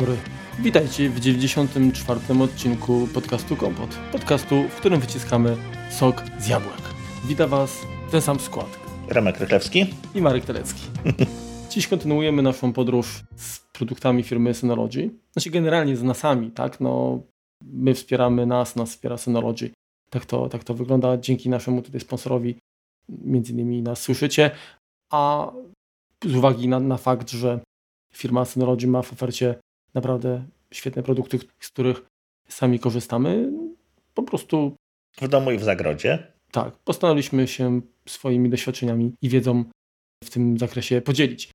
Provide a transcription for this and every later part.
dobry. Witajcie w 94. odcinku podcastu Kompot. Podcastu, w którym wyciskamy sok z jabłek. Witam Was ten sam skład. Remek Rychlewski i Marek Telecki. Dziś kontynuujemy naszą podróż z produktami firmy Synology. Znaczy generalnie z nasami, tak? No, my wspieramy nas, nas wspiera Synology. Tak to, tak to wygląda. Dzięki naszemu tutaj sponsorowi między innymi nas słyszycie. A z uwagi na, na fakt, że firma Synology ma w ofercie naprawdę świetne produkty, z których sami korzystamy, po prostu... W domu i w zagrodzie. Tak, postanowiliśmy się swoimi doświadczeniami i wiedzą w tym zakresie podzielić.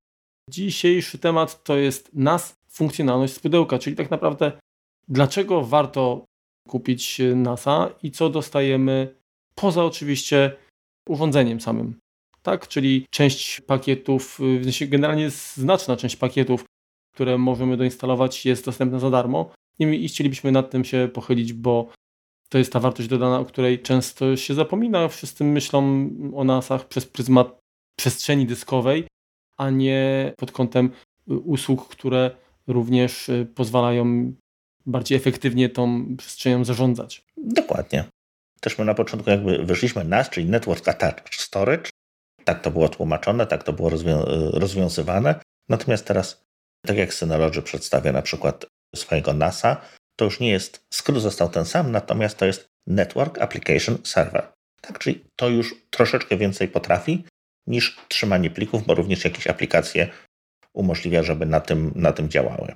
Dzisiejszy temat to jest NAS, funkcjonalność z pudełka, czyli tak naprawdę dlaczego warto kupić NASa i co dostajemy poza oczywiście urządzeniem samym. Tak, czyli część pakietów, generalnie znaczna część pakietów, które możemy doinstalować jest dostępna za darmo i chcielibyśmy nad tym się pochylić, bo to jest ta wartość dodana, o której często się zapomina. Wszyscy myślą o NASach przez pryzmat przestrzeni dyskowej, a nie pod kątem y, usług, które również y, pozwalają bardziej efektywnie tą przestrzenią zarządzać. Dokładnie. Też my na początku jakby wyszliśmy NAS, czyli Network Attached Storage. Tak to było tłumaczone, tak to było rozwią y, rozwiązywane. Natomiast teraz, tak jak Synology przedstawia na przykład swojego NASa, to już nie jest, skrót został ten sam, natomiast to jest Network Application Server. Tak, czyli to już troszeczkę więcej potrafi niż trzymanie plików, bo również jakieś aplikacje umożliwia, żeby na tym, na tym działały.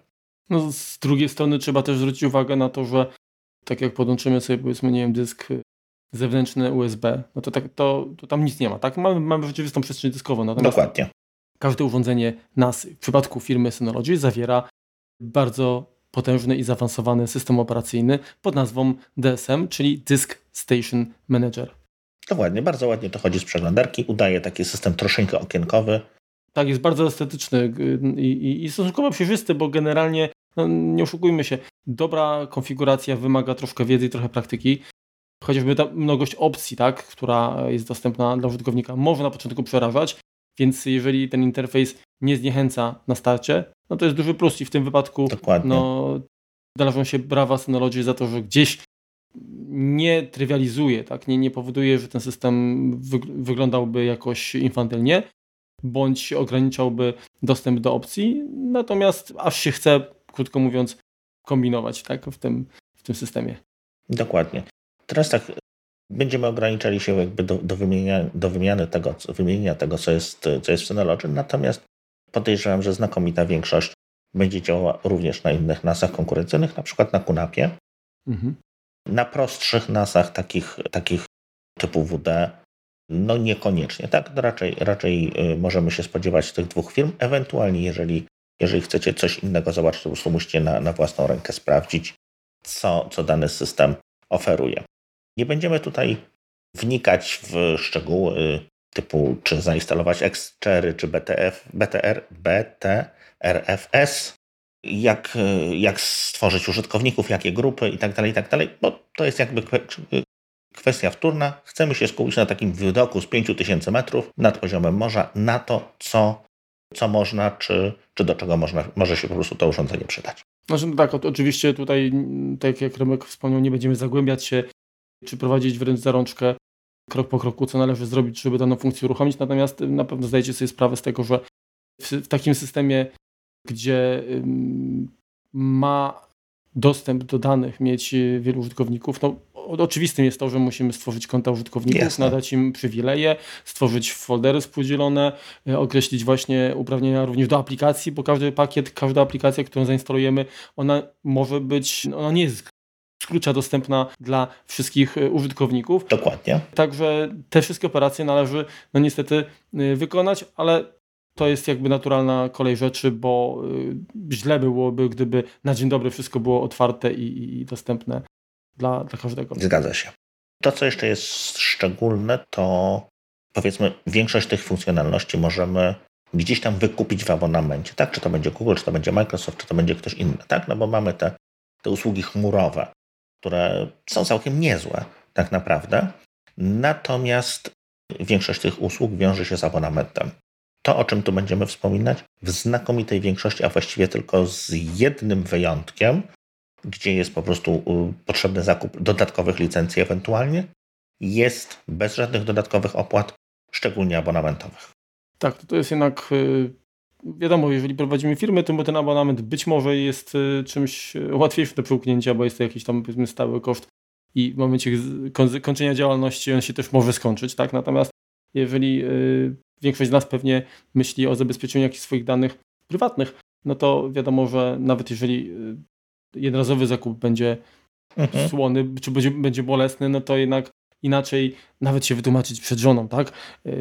No, z drugiej strony trzeba też zwrócić uwagę na to, że tak jak podłączymy sobie powiedzmy, nie wiem, dysk zewnętrzny USB, no to, tak, to, to tam nic nie ma, tak? Mamy, mamy rzeczywistą przestrzeń dyskową. Natomiast Dokładnie. Każde urządzenie NAS w przypadku firmy Synology zawiera bardzo potężny i zaawansowany system operacyjny pod nazwą DSM, czyli Disk Station Manager. Dokładnie, bardzo ładnie to chodzi z przeglądarki, udaje taki system troszeczkę okienkowy. Tak, jest bardzo estetyczny i, i, i stosunkowo przejrzysty, bo generalnie, no, nie oszukujmy się, dobra konfiguracja wymaga troszkę wiedzy i trochę praktyki. Chociażby ta mnogość opcji, tak, która jest dostępna dla użytkownika, może na początku przerażać, więc jeżeli ten interfejs nie zniechęca na starcie, no to jest duży plus i w tym wypadku Dokładnie. no, należą się brawa Synology za to, że gdzieś nie trywializuje, tak? nie, nie powoduje, że ten system wyglądałby jakoś infantylnie, bądź ograniczałby dostęp do opcji, natomiast aż się chce, krótko mówiąc, kombinować tak? w, tym, w tym systemie. Dokładnie. Teraz tak, będziemy ograniczali się jakby do, do, wymienia, do wymiany tego, wymienienia tego, co jest, co jest w Synology, natomiast podejrzewam, że znakomita większość będzie działała również na innych nasach konkurencyjnych, na przykład na Kunapie. Mhm. Na prostszych nasach takich, takich typu WD, no niekoniecznie. Tak, raczej, raczej y, możemy się spodziewać tych dwóch firm. Ewentualnie, jeżeli, jeżeli chcecie coś innego zobaczyć, to po prostu musicie na, na własną rękę sprawdzić, co, co dany system oferuje. Nie będziemy tutaj wnikać w szczegóły typu czy zainstalować X4 czy BTF, BTR, BTRFS, jak, jak stworzyć użytkowników, jakie grupy i tak dalej, i tak bo to jest jakby kwestia wtórna. Chcemy się skupić na takim widoku z 5000 metrów nad poziomem morza, na to, co, co można, czy, czy do czego można, może się po prostu to urządzenie przydać. Znaczy, no tak, oczywiście tutaj, tak jak Remek wspomniał, nie będziemy zagłębiać się, czy prowadzić wręcz za rączkę krok po kroku, co należy zrobić, żeby daną funkcję uruchomić. Natomiast na pewno zdajecie sobie sprawę z tego, że w, w takim systemie, gdzie ma dostęp do danych mieć y, wielu użytkowników, no oczywistym jest to, że musimy stworzyć konta użytkowników, Jasne. nadać im przywileje, stworzyć foldery współdzielone, y, określić właśnie uprawnienia również do aplikacji, bo każdy pakiet, każda aplikacja, którą zainstalujemy, ona może być, ona nie jest z klucza dostępna dla wszystkich y, użytkowników. Dokładnie. Także te wszystkie operacje należy no niestety wykonać, ale to jest jakby naturalna kolej rzeczy, bo y, źle byłoby, gdyby na dzień dobry wszystko było otwarte i, i dostępne dla, dla każdego. Zgadza się. To, co jeszcze jest szczególne, to powiedzmy, większość tych funkcjonalności możemy gdzieś tam wykupić w abonamencie, tak? Czy to będzie Google, czy to będzie Microsoft, czy to będzie ktoś inny, tak? No bo mamy te, te usługi chmurowe, które są całkiem niezłe, tak naprawdę. Natomiast większość tych usług wiąże się z abonamentem. to, o czym tu będziemy wspominać, w znakomitej większości, a właściwie tylko z jednym wyjątkiem, gdzie jest po prostu potrzebny zakup dodatkowych licencji ewentualnie, jest bez żadnych dodatkowych opłat, szczególnie abonamentowych. Tak, to jest jednak y, wiadomo, jeżeli prowadzimy firmę, to ten abonament być może jest y, czymś łatwiejszym do przełknięcia, bo jest to jakiś tam powiedzmy stały koszt i w momencie kończenia działalności on się też może skończyć, tak? Natomiast jeżeli y, większość z nas pewnie myśli o zabezpieczeniu jakichś swoich danych prywatnych, no to wiadomo, że nawet jeżeli jednorazowy zakup będzie mhm. słony, czy będzie, będzie bolesny, no to jednak inaczej nawet się wytłumaczyć przed żoną, tak?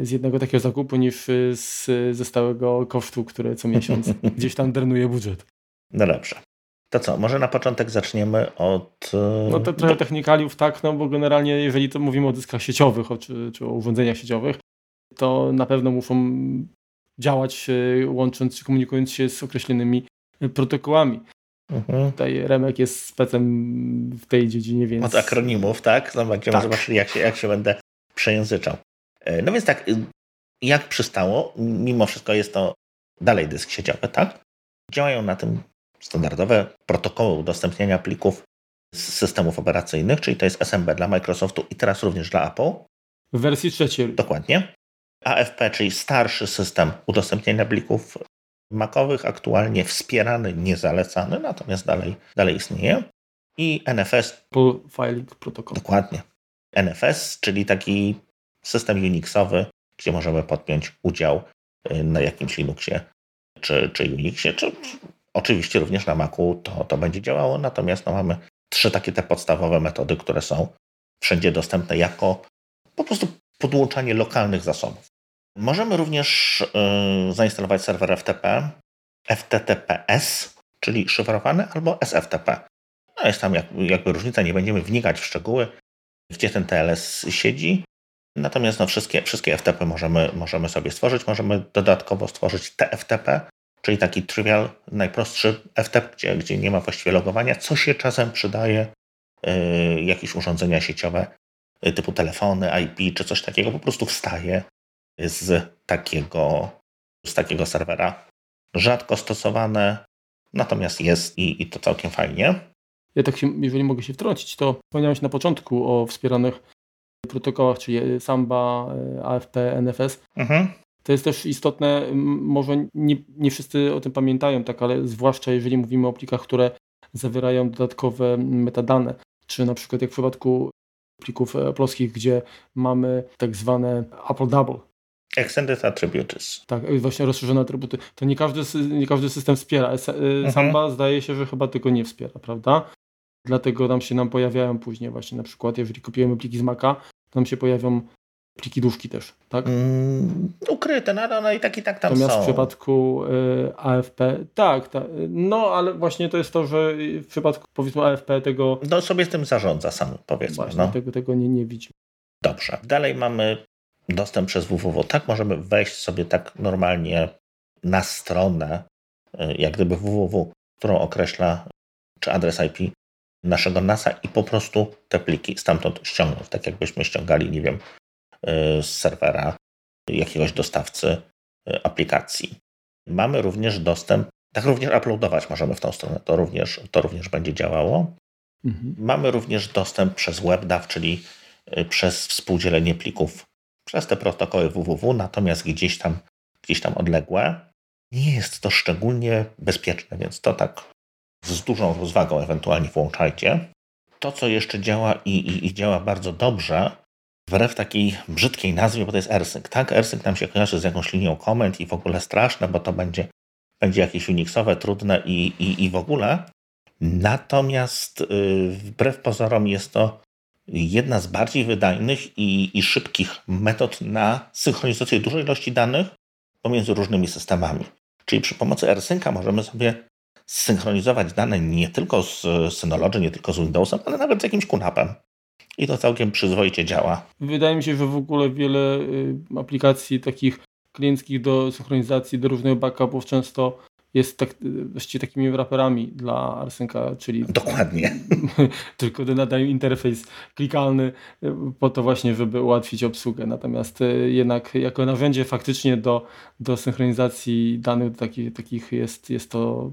Z jednego takiego zakupu niż z, ze stałego kosztu, który co miesiąc gdzieś tam drenuje budżet. No dobrze. To co, może na początek zaczniemy od... E, no to trochę technikaliów, tak, no bo generalnie jeżeli to mówimy o dyskach sieciowych czy, czy o urządzeniach sieciowych, to na pewno muszą działać e, łącząc czy komunikując się z określonymi protokołami. Mhm. Tutaj Remek jest specem w tej dziedzinie, więc... Od akronimów, tak? No będziemy tak. zobaczyli, jak się, jak się będę przejęzyczał. E, no więc tak, y, jak przystało, mimo wszystko jest to dalej dysk sieciowy, tak? Działają na tym standardowe protokoły udostępniania plików z systemów operacyjnych, czyli to jest SMB dla Microsoftu i teraz również dla Apple. W wersji trzeciej. Dokładnie. AFP, czyli starszy system udostępniania plików makowych, aktualnie wspierany, nie zalecany, natomiast dalej, dalej istnieje. I NFS. Pull Filing Protocol. Dokładnie. NFS, czyli taki system Unixowy, gdzie możemy podpiąć udział y, na jakimś Linuxie czy, czy Unixie, czy oczywiście również na Macu to, to będzie działało, natomiast no, mamy trzy takie te podstawowe metody, które są wszędzie dostępne jako po prostu podłączanie lokalnych zasobów. Możemy również y, zainstalować serwer FTP, FTTPS, czyli szyfrowany, albo SFTP. No jest tam jakby różnica, nie będziemy wnikać w szczegóły, gdzie ten TLS siedzi. Natomiast no, wszystkie, wszystkie FTP możemy, możemy sobie stworzyć. Możemy dodatkowo stworzyć TFTP, czyli taki trivial, najprostszy FTP, gdzie, gdzie nie ma właściwie logowania, co się czasem przydaje, yy, jakieś urządzenia sieciowe yy, typu telefony, IP czy coś takiego po prostu wstaje z takiego, z takiego serwera. Rzadko stosowane, natomiast jest i, i to całkiem fajnie. Ja tak się, jeżeli mogę się wtrącić, to wspomniałeś na początku o wspieranych protokołach, czyli Samba, AFP, NFS. Mhm. To jest też istotne, może nie, nie wszyscy o tym pamiętają, tak, ale zwłaszcza jeżeli mówimy o plikach, które zawierają dodatkowe metadane, czy na przykład jak w przypadku plików polskich, gdzie mamy tak zwane Apple Double, Extended Attributes. Tak, właśnie rozszerzone atrybuty. To nie każdy, nie każdy system wspiera. Y, mhm. Samba zdaje się, że chyba tego nie wspiera, prawda? Dlatego tam się nam pojawiają później właśnie na przykład, jeżeli kupujemy pliki z Maca, nam się pojawią pliki duszki też, tak? Mm, ukryte, no, no, no i tak i tak tam Natomiast są. w przypadku y, AFP, tak, tak, no ale właśnie to jest to, że w przypadku powiedzmy AFP tego... No sobie z tym zarządza sam, powiedzmy. Właśnie, no. tego, tego nie, nie widzimy. Dobrze. Dalej mamy dostęp przez www. Tak możemy wejść sobie tak normalnie na stronę, y, jak gdyby www, którą określa, czy adres IP naszego NASA i po prostu te pliki stamtąd ściągnąć, tak jakbyśmy ściągali, nie wiem, y, z serwera jakiegoś dostawcy y, aplikacji. Mamy również dostęp, tak również uploadować możemy w tą stronę, to również, to również będzie działało. Mhm. Mamy również dostęp przez WebDAV, czyli przez współdzielenie plików przez te protokoły www, natomiast gdzieś tam, gdzieś tam odległe. Nie jest to szczególnie bezpieczne, więc to tak z dużą rozwagą ewentualnie włączajcie. To, co jeszcze działa i, i, i działa bardzo dobrze, wbrew takiej brzydkiej nazwie, bo to jest AirSync. Tak, AirSync nam się kojarzy z jakąś linią komend i w ogóle straszne, bo to będzie, będzie jakieś Unixowe, trudne i, i, i w ogóle. Natomiast yy, wbrew pozorom jest to jedna z bardziej wydajnych i, i szybkich metod na synchronizację dużej ilości danych pomiędzy różnymi systemami. Czyli przy pomocy AirSynca możemy sobie zsynchronizować dane nie tylko z Synology, nie tylko z Windowsem, ale nawet z jakimś QNAPem. I to całkiem przyzwoicie działa. Wydaje mi się, że w ogóle wiele y, aplikacji takich klienckich do synchronizacji, do różnych backupów często jest tak, właściwie takimi wraperami dla Arsenka, czyli Dokładnie. tylko nadają interfejs klikalny po to właśnie, żeby ułatwić obsługę. Natomiast jednak jako narzędzie faktycznie do, do synchronizacji danych takich, takich jest, jest to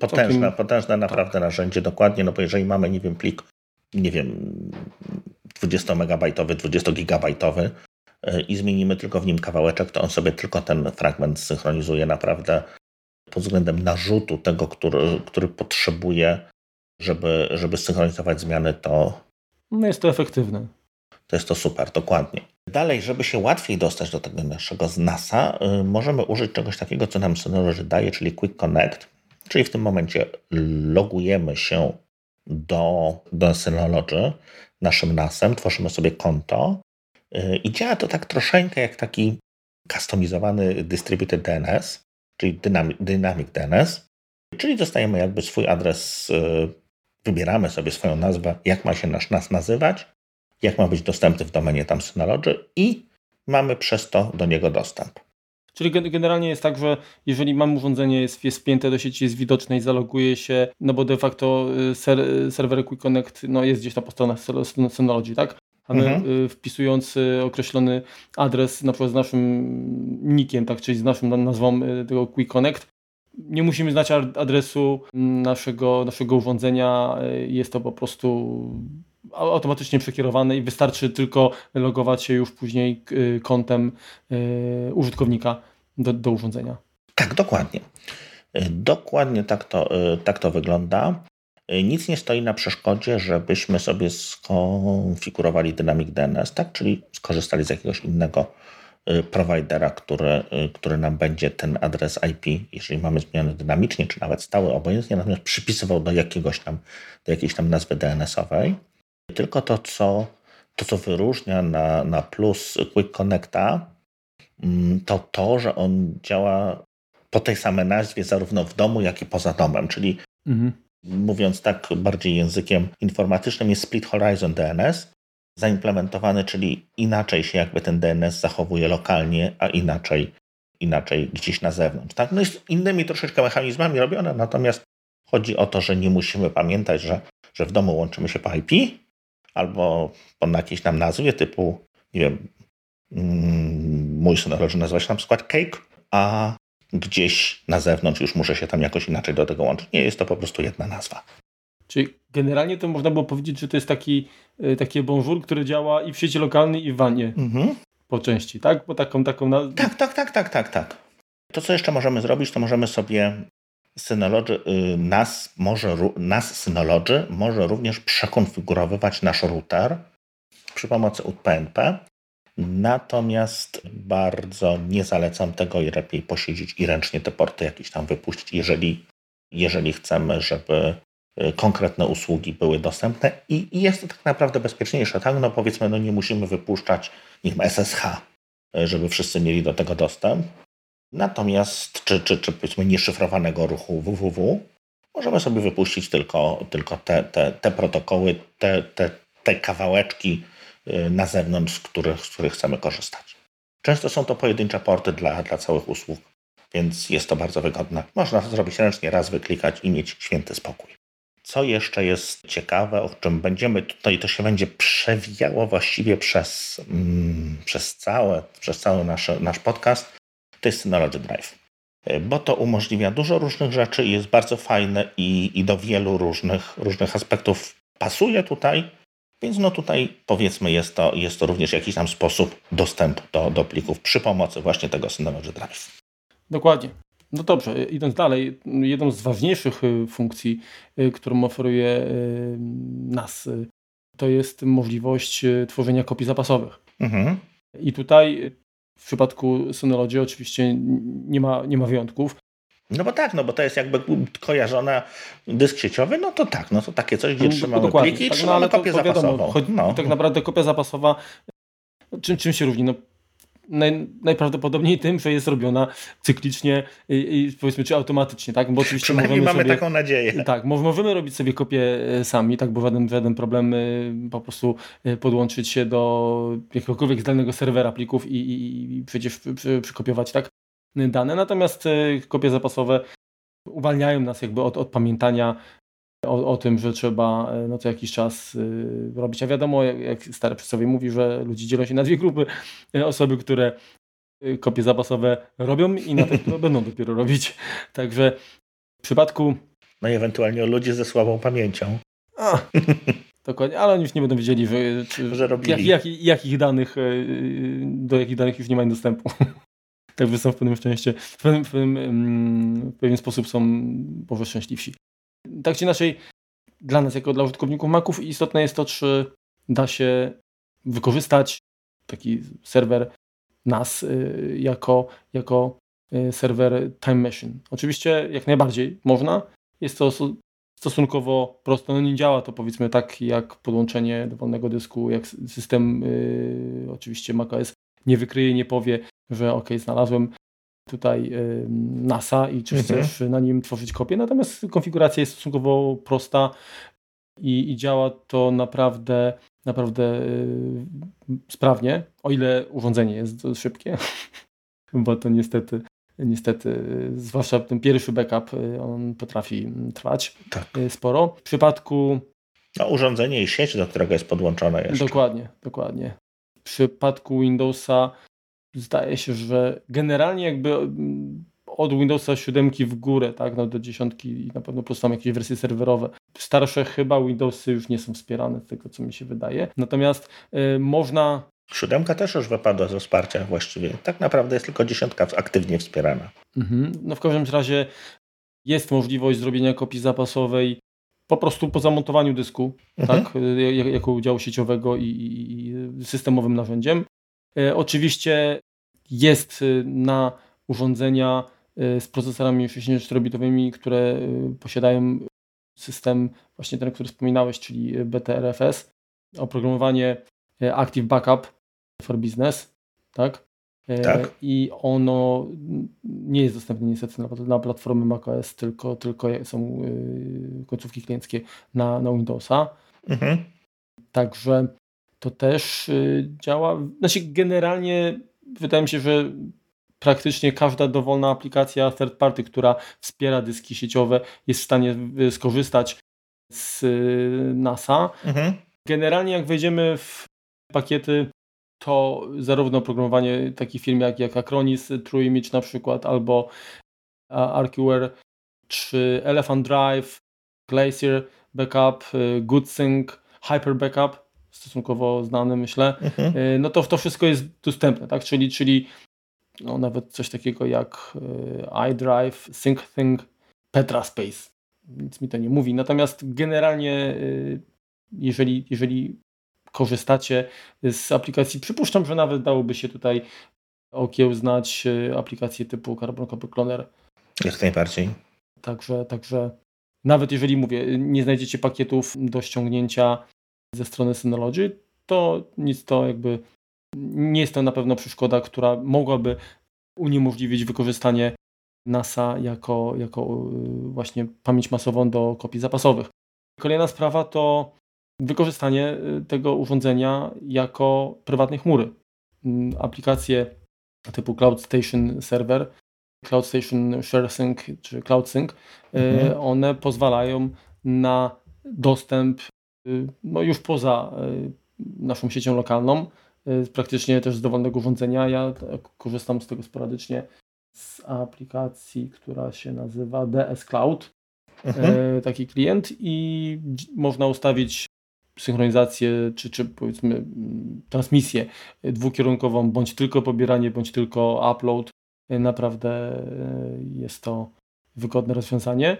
potężne, całkiem... potężne naprawdę tak. narzędzie, dokładnie, no bo jeżeli mamy, nie wiem, plik, nie wiem, 20 megabajtowy, 20 gigabajtowy i zmienimy tylko w nim kawałeczek, to on sobie tylko ten fragment synchronizuje naprawdę pod względem narzutu tego, który, który potrzebuje, żeby, żeby synchronizować zmiany, to. No jest to efektywne. To jest to super, dokładnie. Dalej, żeby się łatwiej dostać do tego naszego z NASA, y, możemy użyć czegoś takiego, co nam Synology daje, czyli Quick Connect. Czyli w tym momencie logujemy się do, do Synology naszym NASem, tworzymy sobie konto y, i działa to tak troszeczkę jak taki customizowany distributed DNS, czyli dynamic DNS, czyli dostajemy jakby swój adres, y, wybieramy sobie swoją nazwę, jak ma się nasz NAS nazywać, jak ma być dostępny w domenie tam Synology i mamy przez to do niego dostęp. Czyli generalnie jest tak, że jeżeli mam urządzenie, jest, jest wpięte do sieci, jest widoczne i zaloguje się, no bo de facto y, ser, serwer Quick Connect no jest gdzieś tam po stronach Synology, tak? A my mhm. Y, wpisując określony adres, na przykład z naszym nickiem, tak, czyli z naszą nazwą y, tego Quick Connect, nie musimy znać adresu naszego, naszego urządzenia, jest to po prostu automatycznie przekierowane i wystarczy tylko logować się już później y, kontem y, użytkownika do, do urządzenia. Tak, dokładnie. Y, dokładnie tak to, tak to wygląda. Nic nie stoi na przeszkodzie, żebyśmy sobie skonfigurowali Dynamic DNS, tak? czyli skorzystali z jakiegoś innego providera, który, który nam będzie ten adres IP, jeżeli mamy zmiany dynamicznie, czy nawet stały, obojętnie, natomiast przypisywał do jakiegoś tam, do jakiejś tam nazwy DNS-owej. Tylko to, co, to, co wyróżnia na, na plus Quick Connecta, mm, to to, że on działa po tej samej nazwie zarówno w domu, jak i poza domem, czyli mhm. Mówiąc tak bardziej językiem informatycznym, jest Split Horizon DNS zaimplementowany, czyli inaczej się jakby ten DNS zachowuje lokalnie, a inaczej, inaczej gdzieś na zewnątrz. Tak? No jest innymi troszeczkę mechanizmami robione, natomiast chodzi o to, że nie musimy pamiętać, że, że w domu łączymy się po IP, albo on jakiejś tam nazwie typu, nie wiem, mm, mój synology nazywa się na przykład Cake, a gdzieś na zewnątrz już muszę się tam jakoś inaczej do tego łączyć. Nie jest to po prostu jedna nazwa. Czyli generalnie to można było powiedzieć, że to jest taki, y, takie bonjour, które działa i w sieci lokalnej i w wanie mhm. po części, tak? Bo taką, taką nazwę... Tak, tak, tak, tak, tak, tak. To, co jeszcze możemy zrobić, to możemy sobie Synology, y, NAS, może, NAS Synology może również przekonfigurowywać nasz router przy pomocy UPnP. Natomiast bardzo nie zalecam tego i lepiej posiedzieć i ręcznie te porty jakieś tam wypuścić, jeżeli, jeżeli chcemy, żeby y, konkretne usługi były dostępne i, i jest to tak naprawdę bezpieczniejsze, tak? No powiedzmy, no nie musimy wypuszczać nie wiem, SSH, y, żeby wszyscy mieli do tego dostęp. Natomiast, czy, czy, czy powiedzmy nieszyfrowanego ruchu www, możemy sobie wypuścić tylko, tylko te, te, te protokoły, te, te, te kawałeczki na zewnątrz, z których, z których chcemy korzystać. Często są to pojedyncze porty dla, dla całych usług, więc jest to bardzo wygodne. Można to zrobić ręcznie, raz wyklikać i mieć święty spokój. Co jeszcze jest ciekawe, o czym będziemy tutaj, to się będzie przewijało właściwie przez, mm, przez, całe, przez cały nasz, nasz podcast, to jest Synology Drive. E, bo to umożliwia dużo różnych rzeczy i jest bardzo fajne i, i do wielu różnych, różnych aspektów pasuje tutaj. Więc no tutaj powiedzmy jest to, jest to również jakiś tam sposób dostępu do, do plików przy pomocy właśnie tego Synology Drive. Dokładnie. No dobrze, idąc dalej, jedną z ważniejszych y, funkcji, y, którą oferuje y, NAS, to jest możliwość tworzenia kopii zapasowych. Mhm. I tutaj w przypadku Synology oczywiście nie ma, nie ma wyjątków. No bo tak, no bo to jest jakby kojarzona dysk sieciowy, no to tak, no to takie coś, gdzie no, trzymamy Dokładnie, pliki i tak, trzymamy no, kopię to, zapasową. Wiadomo, chodzi, no. Tak naprawdę kopia zapasowa, czym, czym się różni? No, naj, najprawdopodobniej tym, że jest robiona cyklicznie i, i powiedzmy, czy automatycznie, tak? Bo oczywiście możemy mamy sobie, taką nadzieję. Tak, możemy robić sobie kopię e, sami, tak, bo żaden, żaden problem e, po prostu e, podłączyć się do jakiegokolwiek zdalnego serwera plików i, i, i przecież przykopiować, tak? Dane, natomiast kopie zapasowe uwalniają nas jakby od, od pamiętania o, o, tym, że trzeba no co jakiś czas y, robić. A wiadomo, jak, jak stare przysłowie mówi, że ludzie dzielą się na dwie grupy. Osoby, które y, kopie zapasowe robią i na te, które będą dopiero robić. Także w przypadku... No i ewentualnie o ludzi ze słabą pamięcią. A, dokładnie, ale oni już nie będą wiedzieli, że, czy, że robili. Jak, jak, jakich danych, do jakich danych już nie mają dostępu. Także są w pewnym szczęście, w pewnym, w w pewien sposób są może szczęśliwsi. Tak czy inaczej, dla nas, jako dla użytkowników Maców, istotne jest to, czy da się wykorzystać taki serwer NAS y, jako, jako y, serwer Time Machine. Oczywiście jak najbardziej można. Jest to stosunkowo prosto. No nie działa to powiedzmy tak jak podłączenie do wolnego dysku, jak system yy, oczywiście macOS nie wykryje nie powie, że ok, znalazłem tutaj NASA i czy mhm. chcesz na nim tworzyć kopię. Natomiast konfiguracja jest stosunkowo prosta i, i działa to naprawdę, naprawdę yy, sprawnie, o ile urządzenie jest szybkie, bo to niestety niestety, zwłaszcza ten pierwszy backup, on potrafi trwać tak. sporo. W przypadku... No, urządzenie i sieć, do którego jest podłączone jeszcze. Dokładnie, dokładnie. W przypadku Windowsa zdaje się, że generalnie jakby mm, od Windowsa 7 w górę, tak, no do dziesiątki i na pewno plus tam jakieś wersje serwerowe. Starsze chyba Windowsy już nie są wspierane z tego, co mi się wydaje. Natomiast y, można Siódemka też już wypadła ze wsparcia właściwie. Tak naprawdę jest tylko dziesiątka aktywnie wspierana. Mhm. No w każdym razie jest możliwość zrobienia kopii zapasowej po prostu po zamontowaniu dysku, mhm. tak, y, jako działu sieciowego i, i, i systemowym narzędziem. E, oczywiście jest y, na urządzenia y, z procesorami 64-bitowymi, które posiadają system właśnie ten, który wspominałeś, czyli BTRFS, oprogramowanie Active Backup for Business, tak? E, tak. I ono nie jest dostępne niestety na, na platformy macOS, tylko, tylko są końcówki klienckie na, na Windowsa. Mhm. Także to też y, działa. Znaczy, generalnie wydaje mi się, że praktycznie każda dowolna aplikacja third party, która wspiera dyski sieciowe, jest w stanie y, skorzystać z y, NASA. Mhm. Generalnie, jak wejdziemy w pakiety, to zarówno oprogramowanie takich firm jak, jak Acronis, TrueImage na przykład, albo RQR, czy Elephant Drive, Glacier Backup, GoodSync, Hyper Backup, stosunkowo znany, myślę, mhm. Y, no to to wszystko jest dostępne, tak? Czyli, czyli no, nawet coś takiego jak y, iDrive, SyncThing, Petraspace. Nic mi to nie mówi. Natomiast generalnie, y, jeżeli, jeżeli korzystacie z aplikacji, przypuszczam, że nawet dałoby się tutaj okiełznać aplikacje typu Carbon Copy Cloner. Jak najbardziej. Także, także nawet jeżeli mówię, nie znajdziecie pakietów do ściągnięcia ze strony Synology, to nic to jakby nie jest to na pewno przeszkoda, która mogłaby uniemożliwić wykorzystanie NASA jako, jako y, właśnie pamięć masową do kopii zapasowych. Kolejna sprawa to wykorzystanie y, tego urządzenia jako prywatnej chmury. Mm, aplikacje typu Cloud Station Server, Cloud Station ShareSync czy CloudSync, y, mhm. one pozwalają na dostęp no już poza y, naszą siecią lokalną, y, praktycznie też z dowolnego urządzenia. Ja korzystam z tego sporadycznie z aplikacji, która się nazywa DS Cloud, mhm. taki klient i można ustawić synchronizację, czy, czy powiedzmy transmisję dwukierunkową, bądź tylko pobieranie, bądź tylko upload. Naprawdę jest to wygodne rozwiązanie.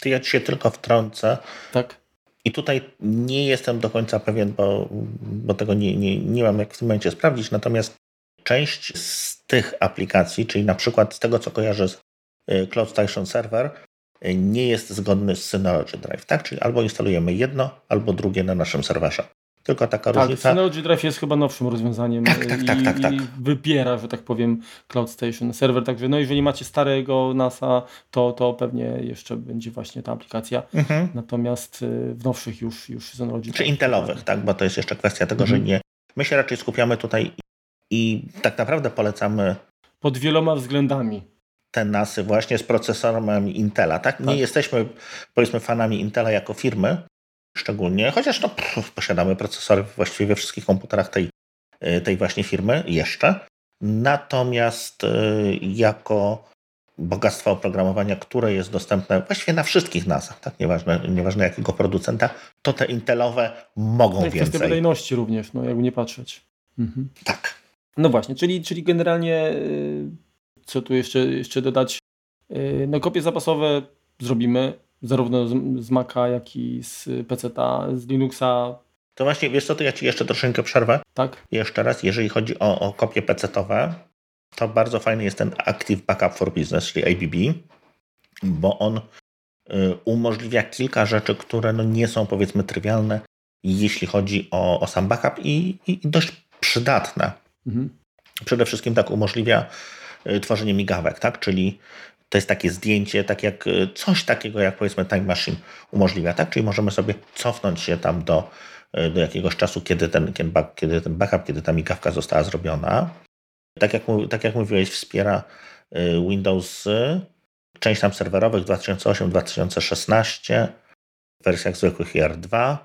Ty ja ci się tylko wtrącę. Tak. I tutaj nie jestem do końca pewien, bo, bo tego nie, nie, nie mam jak w tym momencie sprawdzić, natomiast część z tych aplikacji, czyli na przykład z tego, co kojarzę z y, Cloud Station Server, y, nie jest zgodny z Synology Drive, tak? Czyli albo instalujemy jedno, albo drugie na naszym serwerze. Tylko taka tak, różnica. Synology Drive jest chyba nowszym rozwiązaniem tak, tak, tak, tak, tak. i wybiera, że tak powiem, Cloud Station serwer. Także no, jeżeli macie starego NASA, to, to pewnie jeszcze będzie właśnie ta aplikacja. Mhm. Natomiast y, w nowszych już, już Synology Czy intelowych, tak? Bo to jest jeszcze kwestia tego, mhm. że nie. My się raczej skupiamy tutaj i tak naprawdę polecamy. Pod wieloma względami. te NASy właśnie z procesorami Intela, tak? Nie Tak. jesteśmy, powiedzmy, fanami Intela jako firmy, szczególnie, chociaż no, pff, posiadamy procesory właściwie we wszystkich komputerach tej, y, tej właśnie firmy jeszcze. Natomiast y, jako bogactwo oprogramowania, które jest dostępne właściwie na wszystkich NASach, tak? nieważne, nieważne jakiego producenta, to te Intelowe mogą No i kwestia więcej. wydajności również, no jakby nie patrzeć. Mhm. Tak. No właśnie, czyli, czyli generalnie y, co tu jeszcze, jeszcze dodać? No kopie zapasowe zrobimy zarówno z, z Maca, jak i z PC-ta, z Linuxa, To właśnie, wiesz co, to ja Ci jeszcze troszeczkę przerwę. tak? Jeszcze raz, jeżeli chodzi o, o kopie PC-towe, to bardzo fajny jest ten Active Backup for Business, czyli ABB, bo on y, umożliwia kilka rzeczy, które no nie są powiedzmy trywialne, jeśli chodzi o, o sam backup i, i dość przydatne. Mhm. Przede wszystkim tak umożliwia y, tworzenie migawek, tak? Czyli to jest takie zdjęcie, tak jak y, coś takiego jak powiedzmy Time Machine umożliwia, tak? Czyli możemy sobie cofnąć się tam do, y, do jakiegoś czasu, kiedy ten, kiedy ten backup, kiedy ta migawka została zrobiona. Tak jak, tak jak mówiłeś, wspiera y, Windows, część tam serwerowych 2008-2016, w wersjach zwykłych IR2,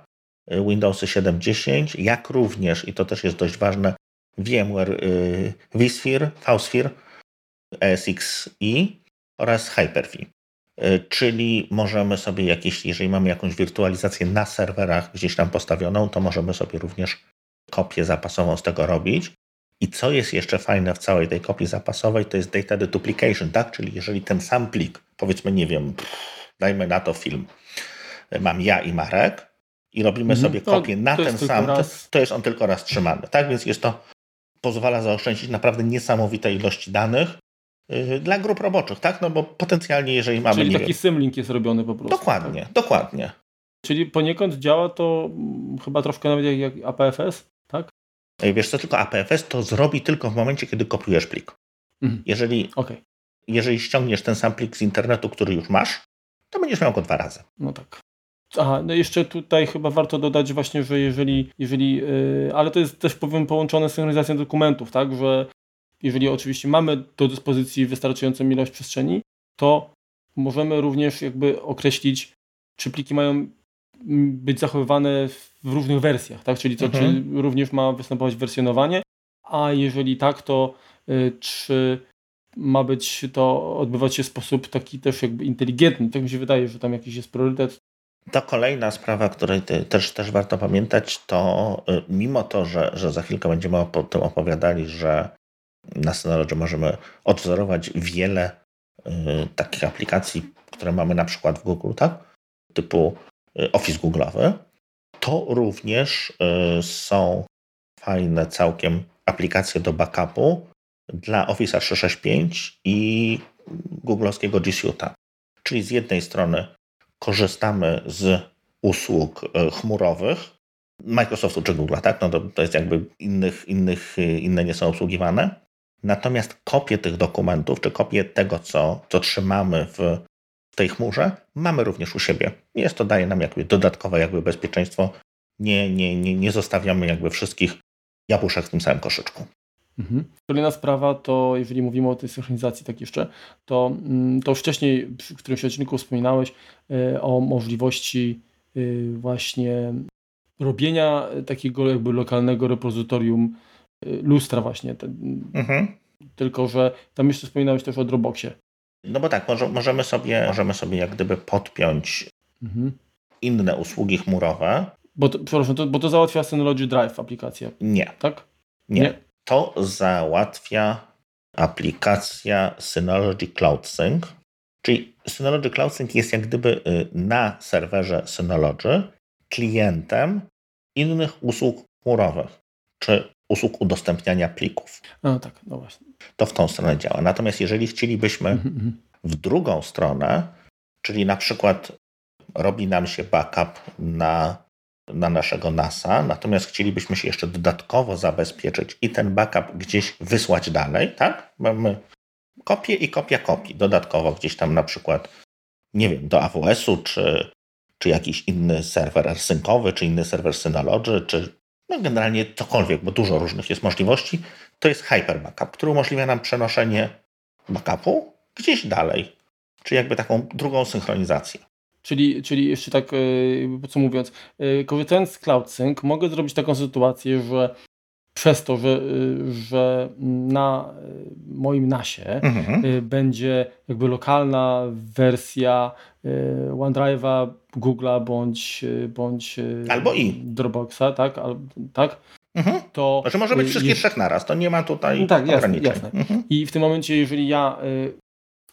y, Windowsy 7.10, jak również, i to też jest dość ważne, VMware vSphere, vSphere, ESXi oraz Hyper-V. Y, Czyli możemy sobie jakieś, jeżeli mamy jakąś wirtualizację na serwerach gdzieś tam postawioną, to możemy sobie również kopię zapasową z tego robić. I co jest jeszcze fajne w całej tej kopii zapasowej, to jest data deduplication, tak? Czyli jeżeli ten sam plik, powiedzmy, nie wiem, dajmy na to film, y, mam ja i Marek i robimy Mhm. sobie kopię na ten sam, to, raz. to jest on tylko raz trzymany, tak? Więc jest to, pozwala zaoszczędzić naprawdę niesamowite ilości danych dla grup roboczych, tak? No bo potencjalnie, jeżeli mamy, Czyli taki wiem, symlink jest robiony po prostu. dokładnie, dokładnie. Czyli poniekąd działa to mm, chyba troszkę nawet jak, jak APFS, tak? Yy, Wiesz co, tylko APFS to zrobi tylko w momencie, kiedy kopiujesz plik. Mhm. Jeżeli, Okej, jeżeli ściągniesz ten sam plik z internetu, który już masz, to będziesz miał go dwa razy. no tak. Aha, no jeszcze tutaj chyba warto dodać właśnie, że jeżeli, jeżeli yy, ale to jest też powiem połączone z synchronizacją dokumentów, tak, że jeżeli oczywiście mamy do dyspozycji wystarczającą ilość przestrzeni, to możemy również jakby określić, czy pliki mają być zachowywane w różnych wersjach, tak, czyli to, Mhm. czy również ma występować wersjonowanie, a jeżeli tak, to y, czy ma być to odbywać się w sposób taki też jakby inteligentny. Tak mi się wydaje, że tam jakiś jest priorytet. To kolejna sprawa, której też, też warto pamiętać, to y, mimo to, że, że za chwilkę będziemy o tym opowiadali, że na Synology możemy odwzorować wiele y, takich aplikacji, które mamy na przykład w Google, tak? typu y, Office Google'owy, to również y, są fajne całkiem aplikacje do backupu dla Office 365 i googlowskiego G Suite'a. Czyli z jednej strony korzystamy z usług chmurowych Microsoftu czy Google'a, tak? No to, to jest jakby innych, innych, inne nie są obsługiwane. Natomiast kopie tych dokumentów, czy kopie tego, co, co trzymamy w tej chmurze, mamy również u siebie. Jest to daje nam jakby dodatkowe jakby bezpieczeństwo. Nie, nie, nie, nie zostawiamy jakby wszystkich jabłuszek w tym samym koszyczku. Mhm. Kolejna sprawa to, jeżeli mówimy o tej synchronizacji tak jeszcze, to, mm, to wcześniej w którymś odcinku wspominałeś y, o możliwości y, właśnie robienia takiego jakby lokalnego repozytorium lustra właśnie. Mhm. Tylko, że tam jeszcze wspominałeś też o Dropboxie. No bo tak, może, możemy, sobie, możemy sobie jak gdyby podpiąć Mhm. inne usługi chmurowe. Bo to, przepraszam, to, bo to załatwia Synology Drive aplikacja, Nie, tak? nie. Nie. To załatwia aplikacja Synology Cloud Sync. Czyli Synology Cloud Sync jest jak gdyby y, na serwerze Synology klientem innych usług chmurowych, czy usług udostępniania plików. No tak, no właśnie. To w tą stronę działa. Natomiast jeżeli chcielibyśmy Mhm, mhm. w drugą stronę, czyli na przykład robi nam się backup na, na naszego NASA, natomiast chcielibyśmy się jeszcze dodatkowo zabezpieczyć i ten backup gdzieś wysłać dalej, tak? Mamy kopię i kopia kopii, dodatkowo gdzieś tam na przykład, nie wiem, do AWS-u, czy, czy jakiś inny serwer rsynkowy, czy inny serwer Synology, czy no generalnie cokolwiek, bo dużo różnych jest możliwości, to jest Hyper Backup, który umożliwia nam przenoszenie backupu gdzieś dalej. Czy jakby taką drugą synchronizację. Czyli, czyli jeszcze tak podsumowując, korzystając z CloudSync mogę zrobić taką sytuację, że przez to, że, że na moim nasie mhm. będzie jakby lokalna wersja OneDrive'a, Google'a bądź, bądź albo i Dropboxa, tak? Al, tak? Mhm. To znaczy może być wszystkie trzech naraz, to nie ma tutaj tak, ograniczeń. Jasne, jasne. Mhm. I w tym momencie, jeżeli ja y,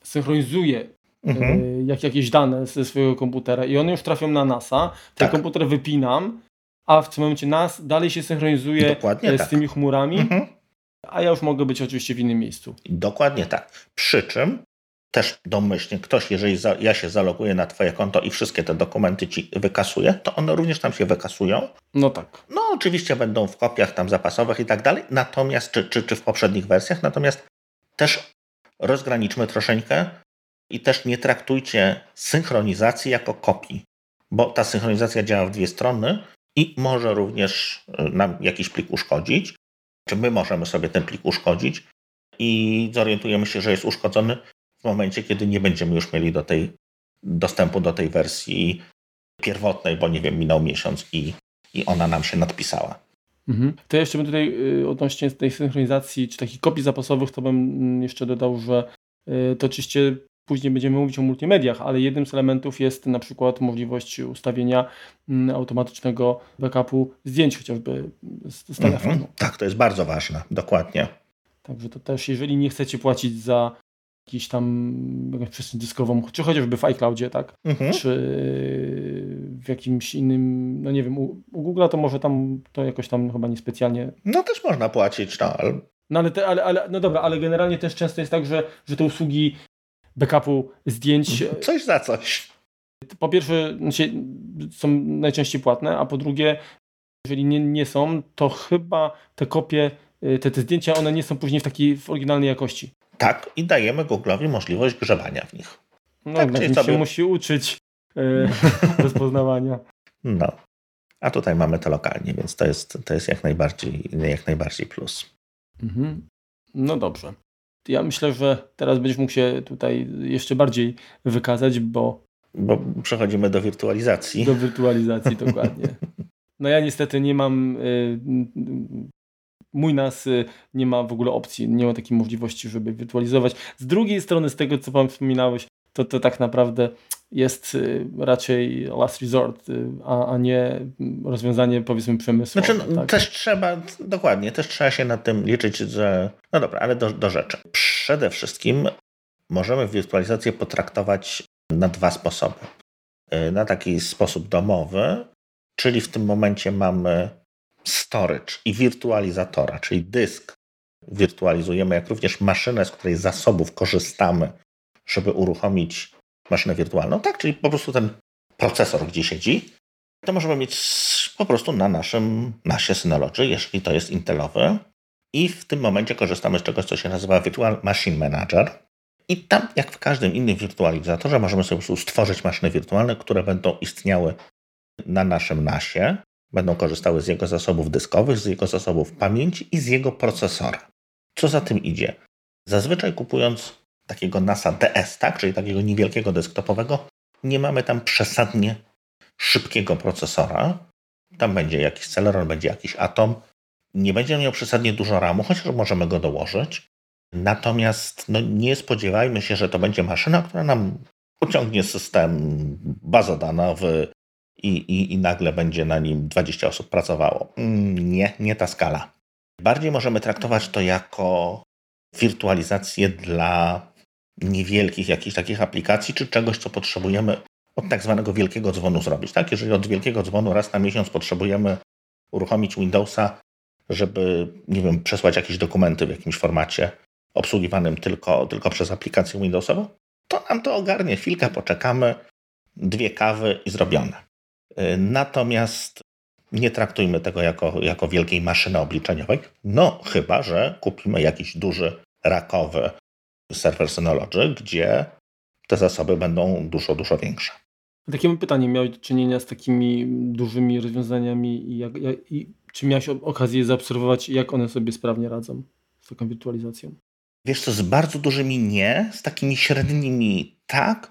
synchronizuję mhm. y, jak, jakieś dane ze swojego komputera i one już trafią na NASA, ten tak. komputer wypinam, a w tym momencie NAS dalej się synchronizuje Dokładnie z tak. tymi chmurami, mhm. a ja już mogę być oczywiście w innym miejscu. Dokładnie tak. Przy czym też domyślnie ktoś, jeżeli za, ja się zaloguję na Twoje konto i wszystkie te dokumenty Ci wykasuję, to one również tam się wykasują. No tak. No oczywiście będą w kopiach tam zapasowych i tak dalej, natomiast, czy, czy, czy w poprzednich wersjach, natomiast też rozgraniczmy troszeczkę i też nie traktujcie synchronizacji jako kopii, bo ta synchronizacja działa w dwie strony i może również y, nam jakiś plik uszkodzić, czy my możemy sobie ten plik uszkodzić i zorientujemy się, że jest uszkodzony w momencie, kiedy nie będziemy już mieli do tej, dostępu do tej wersji pierwotnej, bo nie wiem, minął miesiąc i, i ona nam się nadpisała. Mhm. To jeszcze bym tutaj y, odnośnie tej synchronizacji, czy takich kopii zapasowych, to bym mm, jeszcze dodał, że y, to oczywiście później będziemy mówić o multimediach, ale jednym z elementów jest na przykład możliwość ustawienia mm, automatycznego backupu zdjęć chociażby z, z telefonu. Mhm. Tak, to jest bardzo ważne, dokładnie. Także to też, jeżeli nie chcecie płacić za jakiś tam jakąś przestrzeń dyskową, czy chociażby w iCloudzie, tak? Mhm. Czy w jakimś innym, no nie wiem, u, u Google'a to może tam to jakoś tam chyba niespecjalnie. No też można płacić, no ale. No ale, te, ale, ale no dobra, ale generalnie też często jest tak, że, że te usługi backupu zdjęć. Coś za coś. Po pierwsze, znaczy, są najczęściej płatne, a po drugie, jeżeli nie, nie są, to chyba te kopie, y, te, te zdjęcia, one nie są później w takiej w oryginalnej jakości. Tak, i dajemy Google'owi możliwość grzebania w nich. No, tak, czyli sobie... się musi uczyć yy, rozpoznawania. No. A tutaj mamy to lokalnie, więc to jest, to jest jak, najbardziej, jak najbardziej plus. Mhm. No dobrze. Ja myślę, że teraz będziesz mógł się tutaj jeszcze bardziej wykazać, bo. Bo przechodzimy do wirtualizacji. Do wirtualizacji, dokładnie. No ja niestety nie mam y, mój NAS y, nie ma w ogóle opcji, nie ma takiej możliwości, żeby wirtualizować. Z drugiej strony, z tego co Pan wspominałeś, to, to tak naprawdę jest y, raczej last resort, y, a, a nie rozwiązanie powiedzmy przemysłowe. Znaczy, tak? też trzeba, dokładnie, też trzeba się nad tym liczyć, że no dobra, ale do, do rzeczy. Przede wszystkim możemy wirtualizację potraktować na dwa sposoby. Na taki sposób domowy, czyli w tym momencie mamy storage i wirtualizatora, czyli dysk wirtualizujemy, jak również maszynę, z której zasobów korzystamy, żeby uruchomić maszynę wirtualną, tak, czyli po prostu ten procesor, gdzie siedzi, to możemy mieć po prostu na naszym nasie Synology, jeżeli to jest Intelowy. I w tym momencie korzystamy z czegoś, co się nazywa Virtual Machine Manager. I tam, jak w każdym innym wirtualizatorze, możemy sobie po prostu stworzyć maszyny wirtualne, które będą istniały na naszym nasie będą korzystały z jego zasobów dyskowych, z jego zasobów pamięci i z jego procesora. Co za tym idzie? Zazwyczaj kupując takiego NASA DS, tak, czyli takiego niewielkiego desktopowego, nie mamy tam przesadnie szybkiego procesora. Tam będzie jakiś Celeron, będzie jakiś Atom. Nie będzie miał przesadnie dużo RAMu, chociaż możemy go dołożyć. Natomiast no, nie spodziewajmy się, że to będzie maszyna, która nam pociągnie system bazodana w i, i, i nagle będzie na nim 20 osób pracowało. Mm, nie, nie ta skala. Bardziej możemy traktować to jako wirtualizację dla niewielkich jakichś takich aplikacji, czy czegoś, co potrzebujemy od tak zwanego wielkiego dzwonu zrobić. Tak? Jeżeli od wielkiego dzwonu raz na miesiąc potrzebujemy uruchomić Windowsa, żeby, nie wiem, przesłać jakieś dokumenty w jakimś formacie obsługiwanym tylko, tylko przez aplikację Windowsową, to nam to ogarnie. Chwilkę poczekamy, dwie kawy i zrobione. Natomiast nie traktujmy tego jako, jako wielkiej maszyny obliczeniowej, no chyba, że kupimy jakiś duży rakowy serwer Synology, gdzie te zasoby będą dużo, dużo większe. Takie mam pytanie, miałeś do czynienia z takimi dużymi rozwiązaniami i, jak, i czy miałeś okazję zaobserwować, jak one sobie sprawnie radzą z taką wirtualizacją? Wiesz co, z bardzo dużymi nie, z takimi średnimi tak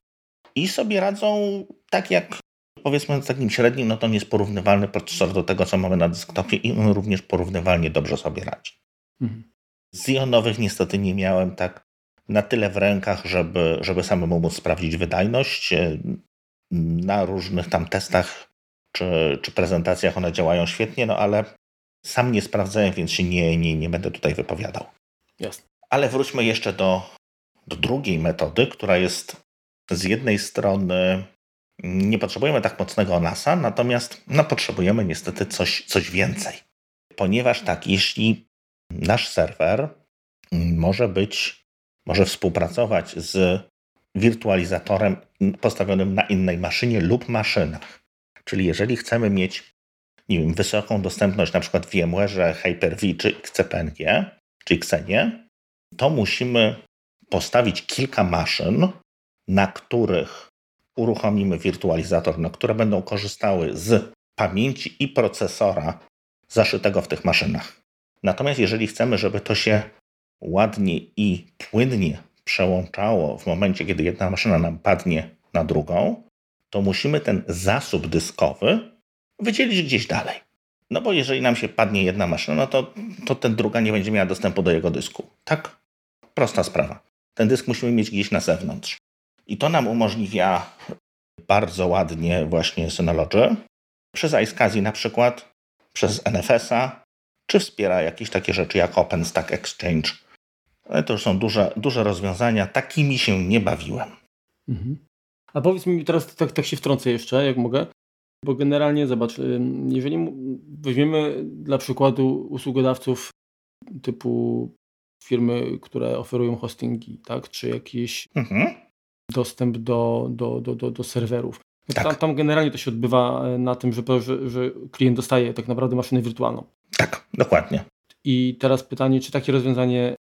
i sobie radzą tak jak powiedzmy z takim średnim, no to jest porównywalny procesor do tego, co mamy na desktopie i on również porównywalnie dobrze sobie radzi. Mhm. Z jonowych niestety nie miałem tak na tyle w rękach, żeby, żeby samemu móc sprawdzić wydajność. Na różnych tam testach czy, czy prezentacjach one działają świetnie, no ale sam nie sprawdzałem, więc się nie, nie, nie będę tutaj wypowiadał. Jasne. Ale wróćmy jeszcze do, do drugiej metody, która jest z jednej strony nie potrzebujemy tak mocnego NASA, natomiast no, potrzebujemy niestety coś, coś więcej. Ponieważ tak, jeśli nasz serwer może być, może współpracować z wirtualizatorem postawionym na innej maszynie lub maszynach. Czyli jeżeli chcemy mieć nie wiem, wysoką dostępność na przykład VMware, Hyper-V czy XCPNG, czy Xenie, to musimy postawić kilka maszyn, na których uruchomimy wirtualizator, na które będą korzystały z pamięci i procesora zaszytego w tych maszynach. Natomiast jeżeli chcemy, żeby to się ładnie i płynnie przełączało w momencie, kiedy jedna maszyna nam padnie na drugą, to musimy ten zasób dyskowy wydzielić gdzieś dalej. No bo jeżeli nam się padnie jedna maszyna, no to, to ten druga nie będzie miała dostępu do jego dysku. Tak? Prosta sprawa. Ten dysk musimy mieć gdzieś na zewnątrz. I to nam umożliwia bardzo ładnie właśnie Synology przez iSCSI na przykład, przez NFS-a, czy wspiera jakieś takie rzeczy jak OpenStack Exchange. Ale to już są duże, duże rozwiązania, takimi się nie bawiłem. Mhm. A powiedz mi teraz, tak, tak się wtrącę jeszcze, jak mogę, bo generalnie zobacz, jeżeli weźmiemy dla przykładu usługodawców typu firmy, które oferują hostingi, tak, czy jakieś mhm. dostęp do, do, do, do, do serwerów. No tak. tam, tam, generalnie to się odbywa e, na tym, że, że, że klient dostaje tak naprawdę maszynę wirtualną. Tak, dokładnie. I teraz pytanie, czy takie rozwiązanie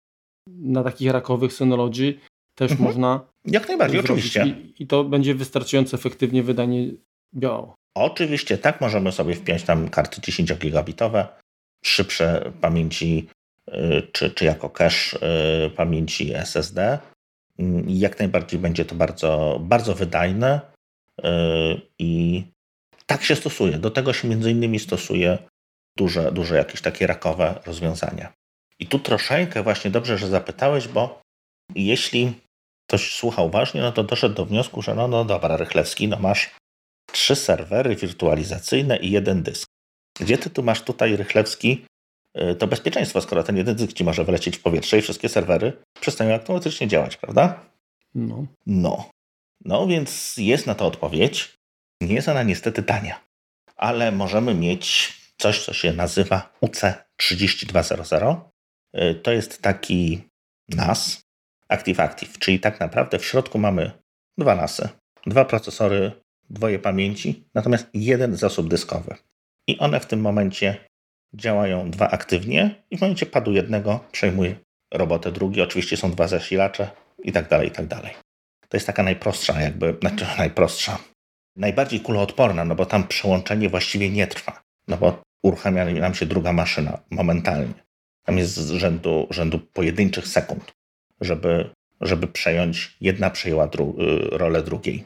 na takich rakowych Synology też mhm. można. Jak najbardziej, oczywiście. I, I, to będzie wystarczająco efektywnie wydanie działało. Oczywiście tak, możemy sobie wpiąć tam karty 10 gigabitowe, szybsze pamięci, y, czy, czy jako cache y, pamięci SSD. Mm, jak najbardziej będzie to bardzo, bardzo wydajne y, i tak się stosuje. Do tego się między innymi stosuje duże, duże jakieś takie rakowe rozwiązania. I tu troszeczkę właśnie dobrze, że zapytałeś, bo jeśli ktoś słucha uważnie, no to doszedł do wniosku, że no, no dobra, Rychlewski, no masz trzy serwery wirtualizacyjne i jeden dysk. Gdzie ty tu masz tutaj, Rychlewski, y, to bezpieczeństwo, skoro ten jeden dysk ci może wylecieć w powietrze i wszystkie serwery przestają automatycznie działać, prawda? No. No. No więc jest na to odpowiedź. Nie jest ona niestety tania, ale możemy mieć coś, co się nazywa UC3200. Y, to jest taki NAS, Active Active, czyli tak naprawdę w środku mamy dwa NASy, dwa procesory, dwoje pamięci, natomiast jeden zasób dyskowy. I one w tym momencie działają dwa aktywnie i w momencie padu jednego przejmuje robotę drugi. Oczywiście są dwa zasilacze i tak dalej, i tak dalej. To jest taka najprostsza jakby, znaczy najprostsza, najbardziej kuloodporna, no bo tam przełączenie właściwie nie trwa, no bo uruchamia nam się druga maszyna momentalnie. Tam jest z rzędu, rzędu pojedynczych sekund, żeby, żeby przejąć, jedna przejęła dru, y, rolę drugiej.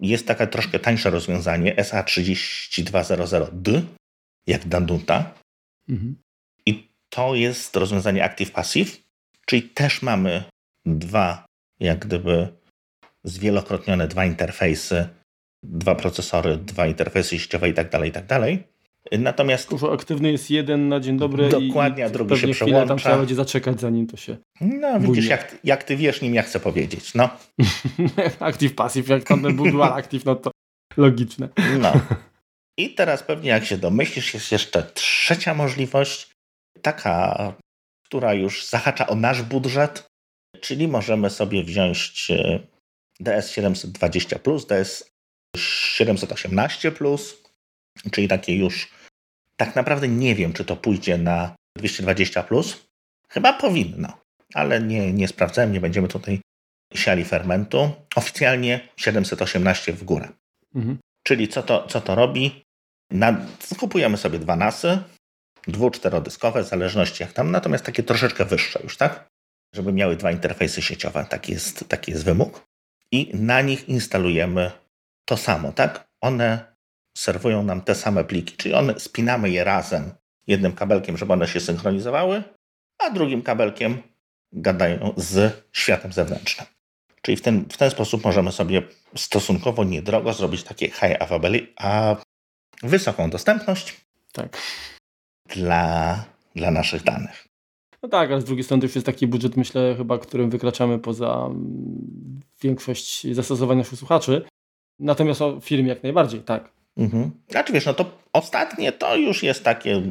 Jest takie troszkę tańsze rozwiązanie SA3200D, jak Danduta. Mhm. I to jest rozwiązanie Active Passive, czyli też mamy dwa, jak gdyby zwielokrotnione dwa interfejsy, dwa procesory, dwa interfejsy sieciowe i tak dalej, i tak dalej. Natomiast. Dużo aktywny jest jeden na dzień dobry. Dokładnie, a drugi się przełącza. tam trzeba będzie zaczekać, zanim to się. No, widzisz, jak, jak ty wiesz, nim ja chcę powiedzieć. No. active Passive, jak tam był dual active, no to logiczne. No. I teraz pewnie, jak się domyślisz, jest jeszcze trzecia możliwość, taka, która już zahacza o nasz budżet, czyli możemy sobie wziąć e, DS 720, DS 718, czyli takie już tak naprawdę nie wiem, czy to pójdzie na 220. Chyba powinno, ale nie, nie sprawdzałem, nie będziemy tutaj siali fermentu. Oficjalnie 718 w górę. Mhm. Czyli co to, co to robi? Na, kupujemy sobie dwa nasy, dwu, czterodyskowe, w zależności jak tam, natomiast takie troszeczkę wyższe już, tak? żeby miały dwa interfejsy sieciowe. Taki jest, taki jest wymóg. I na nich instalujemy to samo, tak? One serwują nam te same pliki, czyli one spinamy je razem jednym kabelkiem, żeby one się synchronizowały, a drugim kabelkiem gadają z światem zewnętrznym. Czyli w ten, w ten sposób możemy sobie stosunkowo niedrogo zrobić takie high availability, a wysoką dostępność tak. dla, dla naszych danych. No tak, ale z drugiej strony to już jest taki budżet, myślę, chyba, którym wykraczamy poza mm, większość zastosowań naszych słuchaczy. Natomiast o firmie jak najbardziej, tak. Mhm. Znaczy wiesz, no to ostatnie to już jest takie,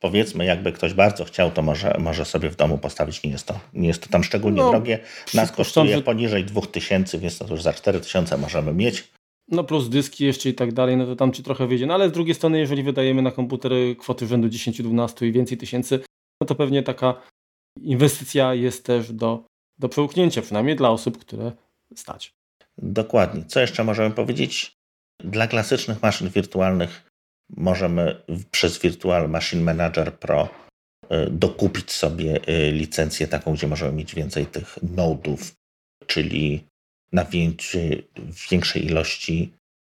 powiedzmy, jakby ktoś bardzo chciał, to może, może sobie w domu postawić. Nie jest to, nie jest to tam szczególnie no, drogie. Nas kosztuje że... poniżej 2000, więc to już za 4000 możemy mieć. No plus dyski jeszcze i tak dalej, no to tam ci trochę wyjdzie. No ale z drugiej strony, jeżeli wydajemy na komputery kwoty rzędu 10-12 i więcej tysięcy, no to pewnie taka inwestycja jest też do, do przełknięcia, przynajmniej dla osób, które stać. Dokładnie. Co jeszcze możemy powiedzieć? Dla klasycznych maszyn wirtualnych możemy przez Virtual Machine Manager Pro y, dokupić sobie y, licencję taką, gdzie możemy mieć więcej tych nodów, czyli na większej ilości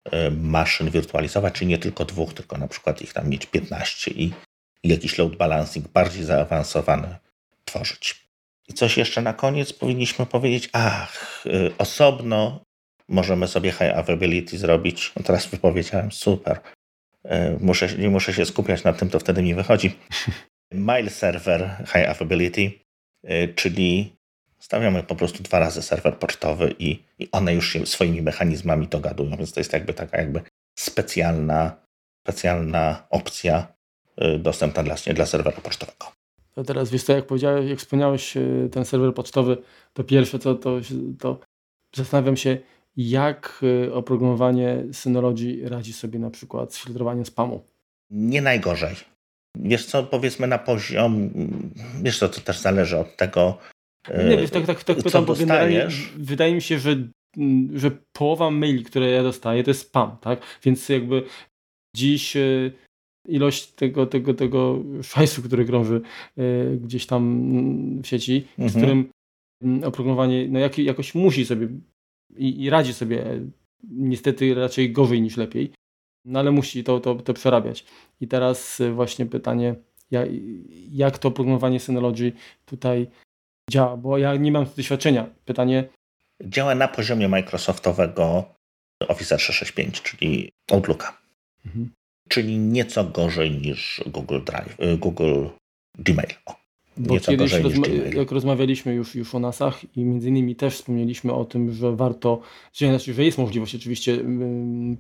y, maszyn wirtualizować, czyli nie tylko dwóch, tylko na przykład ich tam mieć 15 i jakiś load balancing bardziej zaawansowany tworzyć. I coś jeszcze na koniec powinniśmy powiedzieć, ach, osobno możemy sobie high availability zrobić. No teraz wypowiedziałem, super. E, muszę, nie muszę się skupiać na tym, to wtedy mi wychodzi. Mail server high availability, e, czyli stawiamy po prostu dwa razy serwer pocztowy i, i one już się swoimi mechanizmami dogadują, więc to jest jakby taka jakby specjalna, specjalna opcja e, dostępna dla, dla serwera pocztowego. To teraz wiesz co, jak powiedziałeś, jak wspomniałeś ten serwer pocztowy, to pierwsze to, to, to zastanawiam się, jak y, oprogramowanie Synology radzi sobie na przykład z filtrowaniem spamu? Nie najgorzej. Wiesz co, powiedzmy na poziom, wiesz co, to też zależy od tego, nie, wiesz, tak, tak, tak pytam, bo generalnie wydaje mi się, że, mm, że połowa maili, które ja dostaję, to jest spam, tak? Więc jakby dziś y, ilość tego, tego, tego szajsu, który krąży y, gdzieś tam mm, w sieci, mhm. z którym mm, oprogramowanie no, jak, jakoś musi sobie i, i radzi sobie niestety raczej gorzej niż lepiej, no ale musi to, to, to przerabiać. I teraz e, właśnie pytanie, jak, jak to programowanie Synology tutaj działa, bo ja nie mam doświadczenia. Pytanie. Działa na poziomie Microsoftowego Office 365, czyli Outlooka. Mhm. Czyli nieco gorzej niż Google Drive, e, Google Gmail. O. Bo kiedyś, rozma jak rozmawialiśmy już, już o NASach i między innymi też wspomnieliśmy o tym, że warto, że, znaczy, że jest możliwość oczywiście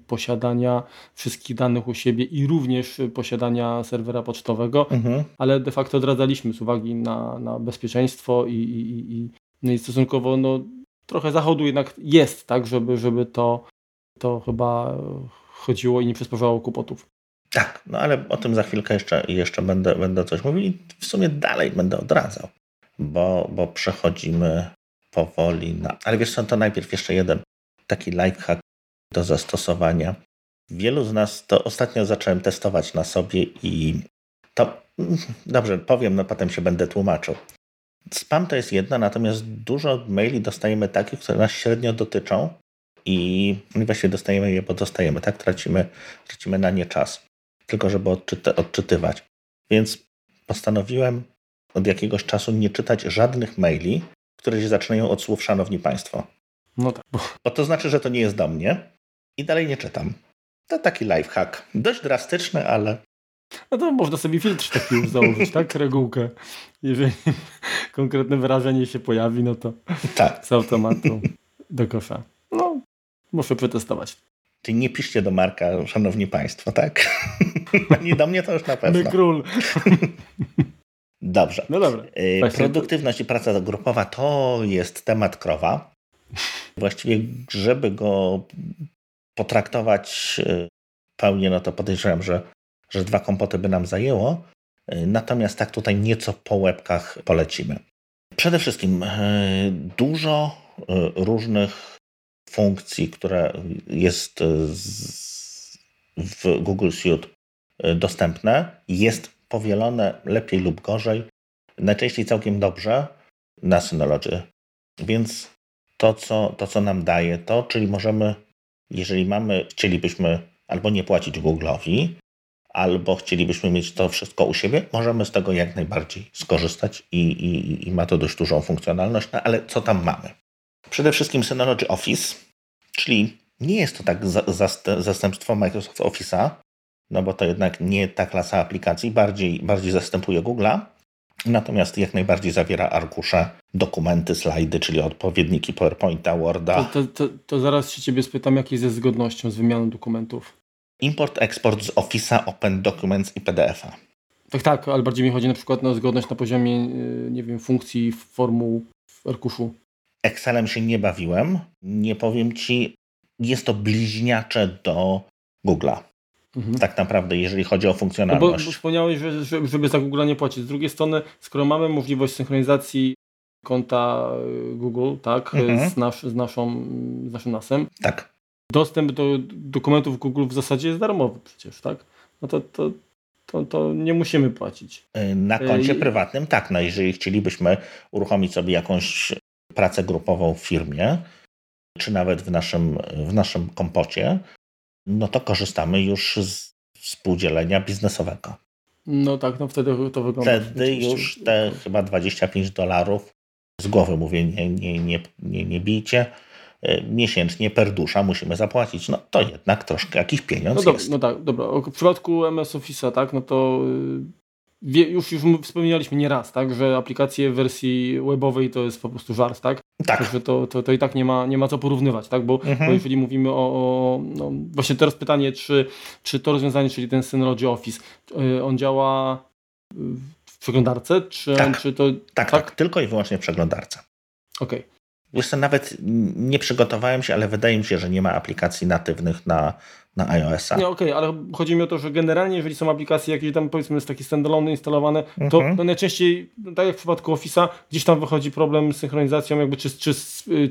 posiadania wszystkich danych u siebie i również posiadania serwera pocztowego, mhm. ale de facto odradzaliśmy z uwagi na, na bezpieczeństwo i, i, i, no i stosunkowo no, trochę zachodu jednak jest, tak, żeby, żeby to, to chyba chodziło i nie przysparzało kłopotów. Tak, no ale o tym za chwilkę jeszcze, jeszcze będę, będę coś mówił i w sumie dalej będę odradzał, bo, bo przechodzimy powoli na... Ale wiesz co, to najpierw jeszcze jeden taki lifehack do zastosowania. Wielu z nas to ostatnio zacząłem testować na sobie i to dobrze, powiem, no potem się będę tłumaczył. Spam to jest jedna, natomiast dużo maili dostajemy takich, które nas średnio dotyczą i właśnie dostajemy je, bo dostajemy, tak? Tracimy, tracimy na nie czas tylko żeby odczyty, odczytywać. Więc postanowiłem od jakiegoś czasu nie czytać żadnych maili, które się zaczynają od słów Szanowni Państwo. No tak. Bo to znaczy, że to nie jest do mnie i dalej nie czytam. To taki lifehack. Dość drastyczny, ale... No to można sobie filtr taki już założyć, tak? Regułkę. Jeżeli konkretne wyrażenie się pojawi, no to tak. z automatu do kosza. No, muszę przetestować. Czyli nie piszcie do Marka, szanowni państwo, tak? Ani do mnie to już na pewno. My król. Dobrze. No dobra. Y, produktywność i praca grupowa to jest temat krowa. Właściwie, żeby go potraktować y, pełnie, no to podejrzewam, że, że dwa kompoty by nam zajęło. Y, natomiast tak tutaj nieco po łebkach polecimy. Przede wszystkim dużo różnych funkcji, która jest w Google Suite e, dostępne, jest powielone lepiej lub gorzej, najczęściej całkiem dobrze, na Synology. Więc to co, to, co nam daje to, czyli możemy, jeżeli mamy, chcielibyśmy albo nie płacić Google'owi, albo chcielibyśmy mieć to wszystko u siebie, możemy z tego jak najbardziej skorzystać i, i, i ma to dość dużą funkcjonalność. No ale co tam mamy? Przede wszystkim Synology Office, czyli nie jest to tak zastępstwo Microsoft Office'a, no bo to jednak nie ta klasa aplikacji, bardziej, bardziej zastępuje Google'a, natomiast jak najbardziej zawiera arkusze, dokumenty, slajdy, czyli odpowiedniki PowerPointa, Worda. To, to, to, to zaraz się Ciebie spytam, jak jest ze zgodnością z wymianą dokumentów. Import, eksport z Office'a, Open Documents i PDF-a. Tak, tak, ale bardziej mi chodzi na przykład na zgodność na poziomie, y, nie wiem, funkcji, formuł w arkuszu. Excelem się nie bawiłem. Nie powiem Ci, jest to bliźniacze do Google'a. Mhm. Tak naprawdę, jeżeli chodzi o funkcjonalność. No bo, bo wspomniałeś, że, żeby za Google nie płacić. Z drugiej strony, skoro mamy możliwość synchronizacji konta y, Google, tak, mhm. z, nasz, z, naszą, z naszym nasem. Tak. Dostęp do dokumentów Google w zasadzie jest darmowy przecież, tak? No to, to, to, to nie musimy płacić. Y, na koncie I... prywatnym tak, no jeżeli chcielibyśmy uruchomić sobie jakąś pracę grupową w firmie, czy nawet w naszym, w naszym kompocie, no to korzystamy już z współdzielenia biznesowego. No tak, no wtedy to wygląda. Wtedy już te chyba 25 dolarów, z głowy mówię, nie, nie, nie, nie, nie bijcie, e, miesięcznie per dusza musimy zapłacić. No to jednak troszkę jakiś pieniądz no jest. No tak, dobra. W przypadku MS Office'a, tak, no to y, już, już wspominaliśmy nieraz, tak, że aplikacje w wersji webowej to jest po prostu żart, tak? Tak. Także to, to, to i tak nie ma, nie ma co porównywać, tak? Bo, mhm. bo jeżeli mówimy o, o no właśnie teraz pytanie, czy, czy to rozwiązanie, czyli ten Synology Office, y, on działa w przeglądarce, czy, tak. czy to... Tak, tak, tak, tylko i wyłącznie w przeglądarce. Okej. Okay. Wiesz co, nawet nie przygotowałem się, ale wydaje mi się, że nie ma aplikacji natywnych na, na iOS-a. Nie, okej, okay, ale chodzi mi o to, że generalnie, jeżeli są aplikacje jakieś tam powiedzmy jest takie standalone instalowane, to mhm. najczęściej, tak jak w przypadku Office'a, gdzieś tam wychodzi problem z synchronizacją, jakby czy, czy,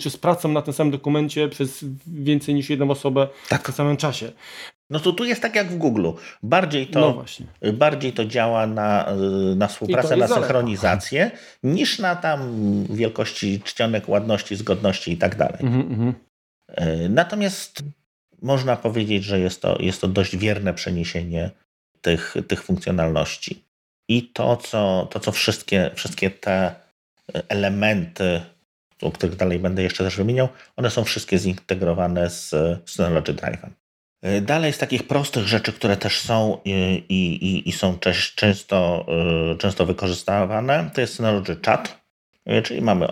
czy z pracą na tym samym dokumencie przez więcej niż jedną osobę tak. w tym samym czasie. No to tu jest tak jak w Google. Bardziej to, no bardziej to działa na, na współpracę, na synchronizację, niż na tam wielkości czcionek, ładności, zgodności i tak dalej. Mm -hmm. Natomiast można powiedzieć, że jest to, jest to dość wierne przeniesienie tych, tych funkcjonalności. I to, co, to, co wszystkie, wszystkie te elementy, o których dalej będę jeszcze też wymieniał, one są wszystkie zintegrowane z Synology Drive'em. Dalej z takich prostych rzeczy, które też są i, i, i są często, często wykorzystywane, to jest Synology Chat, czyli mamy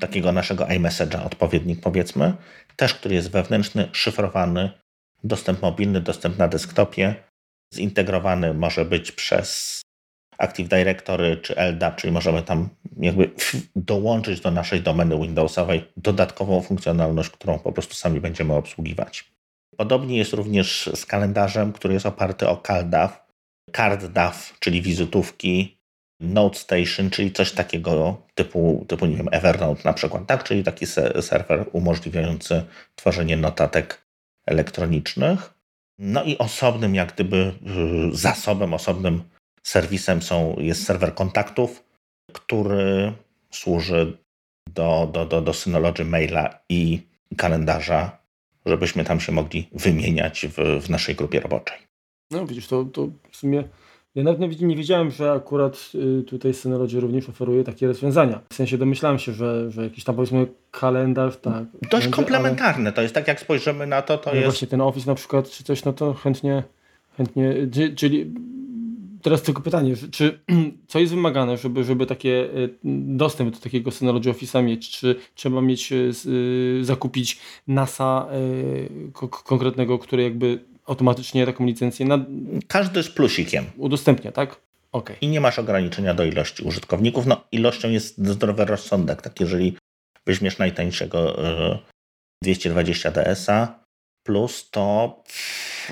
takiego naszego iMessage'a, odpowiednik powiedzmy, też który jest wewnętrzny, szyfrowany, dostęp mobilny, dostęp na desktopie, zintegrowany może być przez Active Directory czy LDAP, czyli możemy tam jakby dołączyć do naszej domeny Windowsowej dodatkową funkcjonalność, którą po prostu sami będziemy obsługiwać. Podobnie jest również z kalendarzem, który jest oparty o CalDAV, CardDAV, czyli wizytówki, Note Station, czyli coś takiego typu, typu nie wiem, Evernote na przykład, tak? czyli taki serwer umożliwiający tworzenie notatek elektronicznych. No i osobnym, jak gdyby y, zasobem, osobnym serwisem są, jest serwer kontaktów, który służy do, do, do, do Synology maila i kalendarza, żebyśmy tam się mogli wymieniać w, w naszej grupie roboczej. No widzisz, to, to w sumie ja nawet nie wiedziałem, że akurat y, tutaj Synology również oferuje takie rozwiązania. W sensie domyślałem się, że, że jakiś tam powiedzmy kalendarz, tak. Dość będzie, komplementarne ale... to jest, tak jak spojrzymy na to, to no jest... Właśnie ten Office na przykład, czy coś, no to chętnie, chętnie, czyli teraz tylko pytanie, czy co jest wymagane, żeby, żeby takie y, dostęp do takiego Synology Office'a mieć? Czy trzeba mieć, y, zakupić NASA konkretnego, który jakby automatycznie taką licencję na... Każdy z plusikiem. Udostępnia, tak? Okay. I nie masz ograniczenia do ilości użytkowników. No, ilością jest zdrowy rozsądek. Tak, jeżeli weźmiesz najtańszego 220 e, DS-a plus, to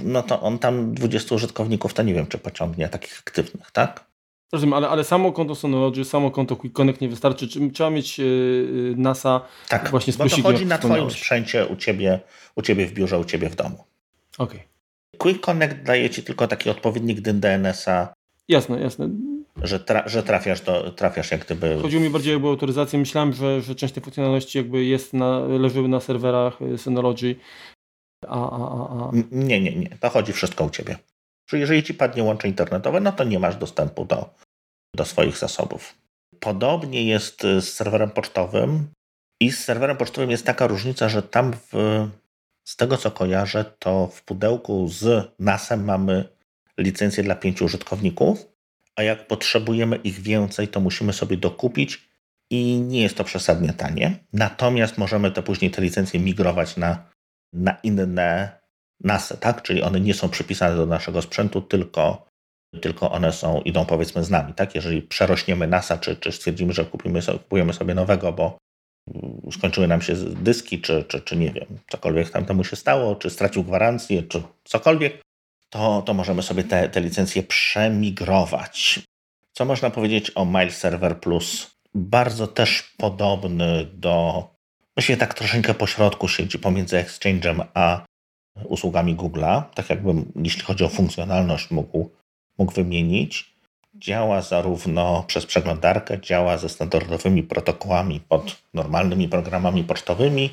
no to on tam 20 użytkowników, to nie wiem, czy pociągnie takich aktywnych, tak? Rozumiem, ale, ale samo konto Synology, samo konto Quick Connect nie wystarczy. Czy, trzeba mieć yy, NASA tak, właśnie z bo to chodzi na Twoim sprzęcie u ciebie, u ciebie w biurze, u Ciebie w domu. Okej. Okay. Quick Connect daje Ci tylko taki odpowiednik DNS-a Jasne, jasne. Że, tra że trafiasz, do, trafiasz jak gdyby... Chodziło mi bardziej o autoryzację. Myślałem, że, że część tej funkcjonalności jakby jest na, leży na serwerach y, Synology. A, a, a, a. Nie, nie, nie. To chodzi wszystko u Ciebie. Że jeżeli Ci padnie łącze internetowe, no to nie masz dostępu do, do swoich zasobów. Podobnie jest y, z serwerem pocztowym i z serwerem pocztowym jest taka różnica, że tam w, z tego co kojarzę, to w pudełku z NAS-em mamy licencję dla pięciu użytkowników, a jak potrzebujemy ich więcej, to musimy sobie dokupić i nie jest to przesadnie tanie. Natomiast możemy to później te licencje migrować na, na inne NASy, tak? Czyli one nie są przypisane do naszego sprzętu, tylko, tylko one są, idą powiedzmy z nami, tak? Jeżeli przerośniemy NASA, czy, czy stwierdzimy, że kupimy sobie, kupujemy sobie nowego, bo skończyły nam się dyski, czy, czy, czy nie wiem, cokolwiek tam temu się stało, czy stracił gwarancję, czy cokolwiek, to, to możemy sobie te, te licencje przemigrować. Co można powiedzieć o Mail Server Plus? Bardzo też podobny do, właściwie tak troszeczkę po środku siedzi pomiędzy Exchange'em a usługami Google'a, tak jakbym, jeśli chodzi o funkcjonalność, mógł, mógł wymienić. Działa zarówno przez przeglądarkę, działa ze standardowymi protokołami pod normalnymi programami pocztowymi.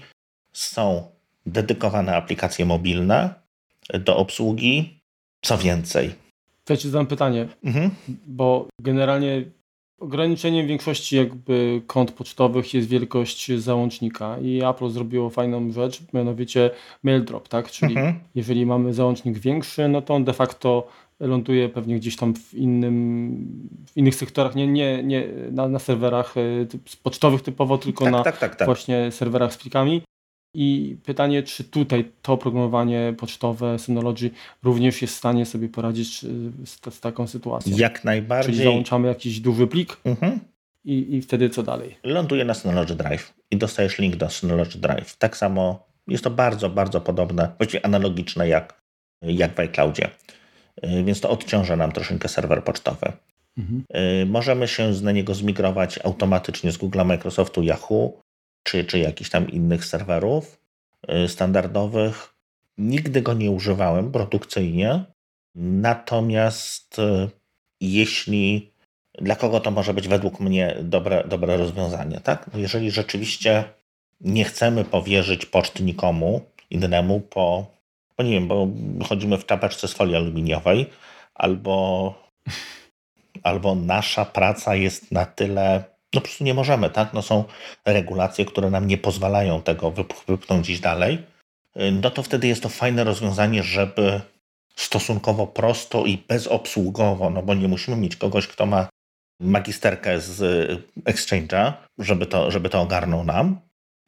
Są dedykowane aplikacje mobilne do obsługi. Co więcej? To ci zadam pytanie, mhm. bo generalnie ograniczeniem większości jakby kont pocztowych jest wielkość załącznika i Apple zrobiło fajną rzecz, mianowicie mail drop, tak? Czyli mhm. jeżeli mamy załącznik większy, no to on de facto ląduje pewnie gdzieś tam w, innym, w innych sektorach, nie, nie, nie na, na serwerach e, pocztowych typowo, tylko tak, na tak, tak, tak, właśnie serwerach z plikami. I pytanie, czy tutaj to oprogramowanie pocztowe Synology również jest w stanie sobie poradzić z, z taką sytuacją? Jak najbardziej. Czyli załączamy jakiś duży plik mhm. i, i wtedy co dalej? Ląduje na Synology Drive i dostajesz link do Synology Drive. Tak samo jest to bardzo, bardzo podobne, właściwie analogiczne jak, jak w iCloudzie. Y, więc to odciąża nam troszeczkę serwer pocztowy. Mhm. Y, możemy się na niego zmigrować automatycznie z Google, Microsoftu, Yahoo czy, czy jakichś tam innych serwerów y, standardowych. Nigdy go nie używałem produkcyjnie, natomiast jeśli dla kogo to może być według mnie dobre, dobre rozwiązanie, tak? No jeżeli rzeczywiście nie chcemy powierzyć poczty nikomu innemu po bo nie wiem, bo chodzimy w czapeczce z folii aluminiowej, albo, albo nasza praca jest na tyle, no po prostu nie możemy, tak? No są regulacje, które nam nie pozwalają tego wypchnąć gdzieś dalej, no to wtedy jest to fajne rozwiązanie, żeby stosunkowo prosto i bezobsługowo, no bo nie musimy mieć kogoś, kto ma magisterkę z Exchange'a, żeby to, żeby to ogarnął nam.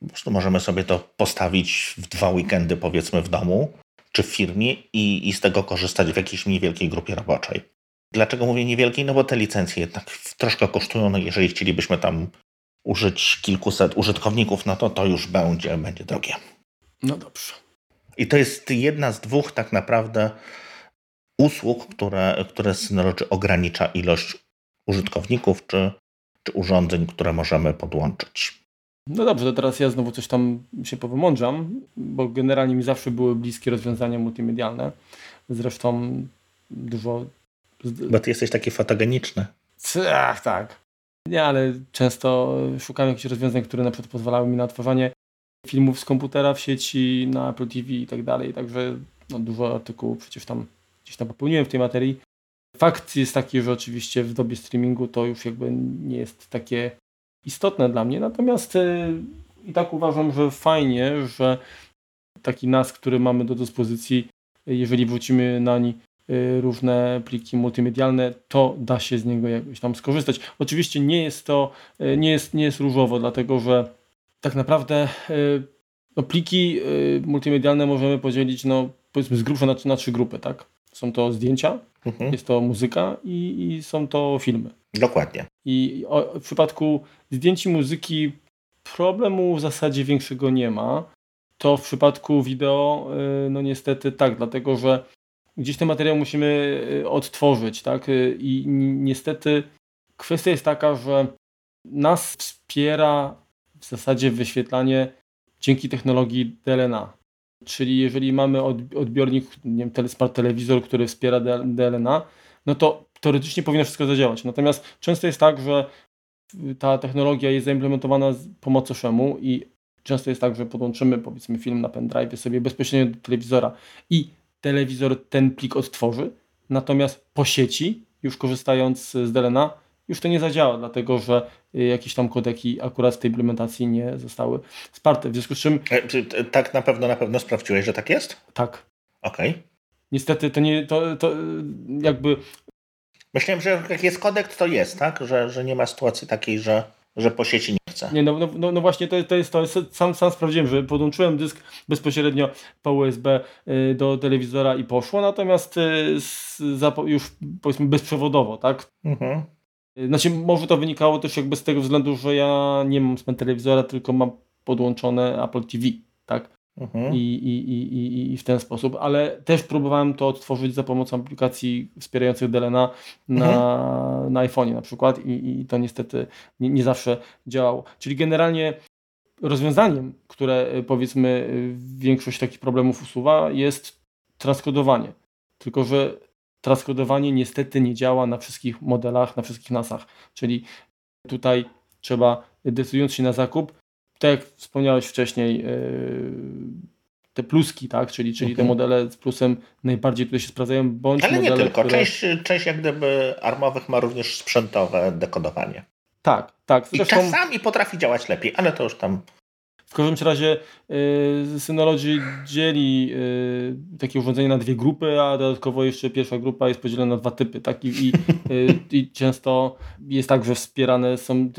Po prostu możemy sobie to postawić w dwa weekendy, powiedzmy, w domu czy firmie i, i z tego korzystać w jakiejś niewielkiej grupie roboczej. Dlaczego mówię niewielkiej? No bo te licencje jednak troszkę kosztują, no jeżeli chcielibyśmy tam użyć kilkuset użytkowników, no to to już będzie, będzie drogie. No dobrze. I to jest jedna z dwóch tak naprawdę usług, które, które Synology ogranicza ilość użytkowników czy, czy urządzeń, które możemy podłączyć. No dobrze, to teraz ja znowu coś tam się powymądrzam, bo generalnie mi zawsze były bliskie rozwiązania multimedialne. Zresztą dużo... Bo ty jesteś taki fotogeniczny. Ach, tak. Nie, ale często szukam jakichś rozwiązań, które na przykład pozwalały mi na tworzenie filmów z komputera w sieci, na Apple TV i tak dalej. Także no, dużo artykułów przecież tam gdzieś tam popełniłem w tej materii. Fakt jest taki, że oczywiście w dobie streamingu to już jakby nie jest takie istotne dla mnie. Natomiast e, i tak uważam, że fajnie, że taki NAS, który mamy do dyspozycji, jeżeli wrócimy na nie różne pliki multimedialne, to da się z niego jakoś tam skorzystać. Oczywiście nie jest to, e, nie jest, nie jest różowo, dlatego że tak naprawdę no, pliki multimedialne możemy podzielić no, powiedzmy z grubsza na, na trzy grupy, tak? Są to zdjęcia, mhm. jest to muzyka i, i, są to filmy. Dokładnie. I o, w przypadku zdjęć i muzyki problemu w zasadzie większego nie ma. To w przypadku wideo, y, no niestety tak, dlatego że gdzieś ten materiał musimy y, odtworzyć, tak? Y, I niestety kwestia jest taka, że nas wspiera w zasadzie wyświetlanie dzięki technologii DLNA. Czyli jeżeli mamy odbiornik, nie wiem, smart telewizor, który wspiera DLNA, no to teoretycznie powinno wszystko zadziałać. Natomiast często jest tak, że ta technologia jest zaimplementowana po macoszemu i często jest tak, że podłączymy powiedzmy film na pendrive sobie bezpośrednio do telewizora i telewizor ten plik odtworzy, natomiast po sieci, już korzystając z Delena, już to nie zadziała, dlatego że jakieś tam kodeki akurat w tej implementacji nie zostały wsparte. W związku z czym. E, tak na pewno, na pewno sprawdziłeś, że tak jest? Tak. Okej. Okay. Niestety to nie, to, to jakby Myślałem, że jak jest kodek, to jest, tak? Że, że nie ma sytuacji takiej, że, że po sieci nie chce. Nie, no, no, no właśnie to, to jest to. Sam, sam sprawdziłem, że podłączyłem dysk bezpośrednio po USB y, do telewizora i poszło, natomiast y, z, już powiedzmy bezprzewodowo, tak? Mhm. Y, znaczy, może to wynikało też jakby z tego względu, że ja nie mam swojego telewizora, tylko mam podłączone Apple TV, tak? Mhm. I, i, i, I w ten sposób, ale też próbowałem to odtworzyć za pomocą aplikacji wspierających Delena na, mhm. na iPhone'ie na przykład i, i to niestety nie, nie zawsze działało. Czyli generalnie rozwiązaniem, które y, powiedzmy y, większość takich problemów usuwa jest transkodowanie. Tylko, że transkodowanie niestety nie działa na wszystkich modelach, na wszystkich NASach. Czyli tutaj trzeba, decydując się na zakup, tak jak wspomniałeś wcześniej, e, te pluski, tak? czyli, czyli te mhm. modele z plusem najbardziej tutaj się sprawdzają, bądź Ale modele, nie tylko, które... część, część jak gdyby armowych ma również sprzętowe dekodowanie. Tak, tak. Zresztą... I czasami potrafi działać lepiej, ale to już tam... W każdym razie y, Synology dzieli y, takie urządzenie na dwie grupy, a dodatkowo jeszcze pierwsza grupa jest podzielona na dwa typy. Tak? I, i, y, i często jest tak, że wspierane są...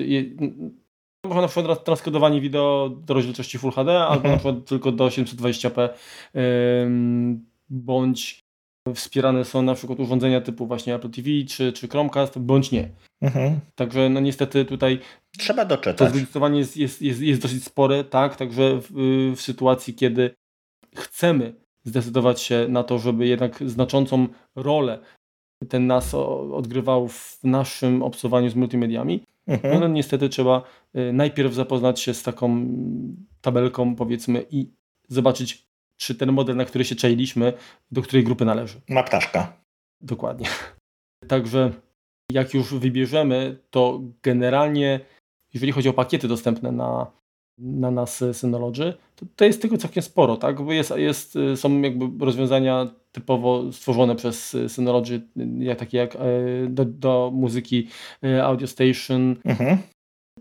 można na przykład transkodowanie wideo do rozdzielczości Full HD, albo mhm. na przykład tylko do 720p, bądź wspierane są na przykład urządzenia typu właśnie Apple TV czy, czy Chromecast, bądź nie. Mhm. Także no niestety tutaj trzeba doczytać. To zróżnicowanie jest, jest, jest, jest dosyć spore, tak, także w, w sytuacji, kiedy chcemy zdecydować się na to, żeby jednak znaczącą rolę ten nas odgrywał w naszym obcowaniu z multimediami, mhm. no niestety trzeba y, najpierw zapoznać się z taką tabelką powiedzmy i zobaczyć, czy ten model, na który się czailiśmy, do której grupy należy. Ma ptaszka. Dokładnie. Także jak już wybierzemy, to generalnie, jeżeli chodzi o pakiety dostępne na, na nas Synology, to, to jest tego całkiem sporo, tak? Bo jest, jest, są jakby rozwiązania typowo stworzone przez Synology, jak, takie jak e, do, do muzyki Audio Station, mhm.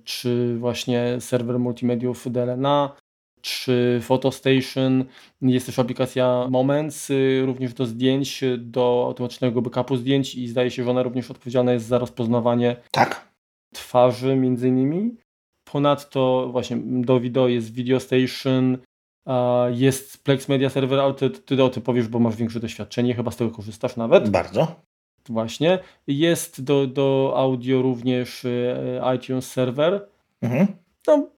czy właśnie serwer multimediów DLNA, czy PhotoStation. Jest też aplikacja Moments, y, również do zdjęć, do automatycznego backupu zdjęć i zdaje się, że ona również odpowiedzialna jest za rozpoznawanie tak. twarzy między innymi. Ponadto właśnie do wideo jest Video Station, jest Plex Media Server, ale ty, ty o tym powiesz, bo masz większe doświadczenie, chyba z tego korzystasz nawet. Bardzo. Właśnie. Jest do, do audio również e, iTunes Server. Mhm. No,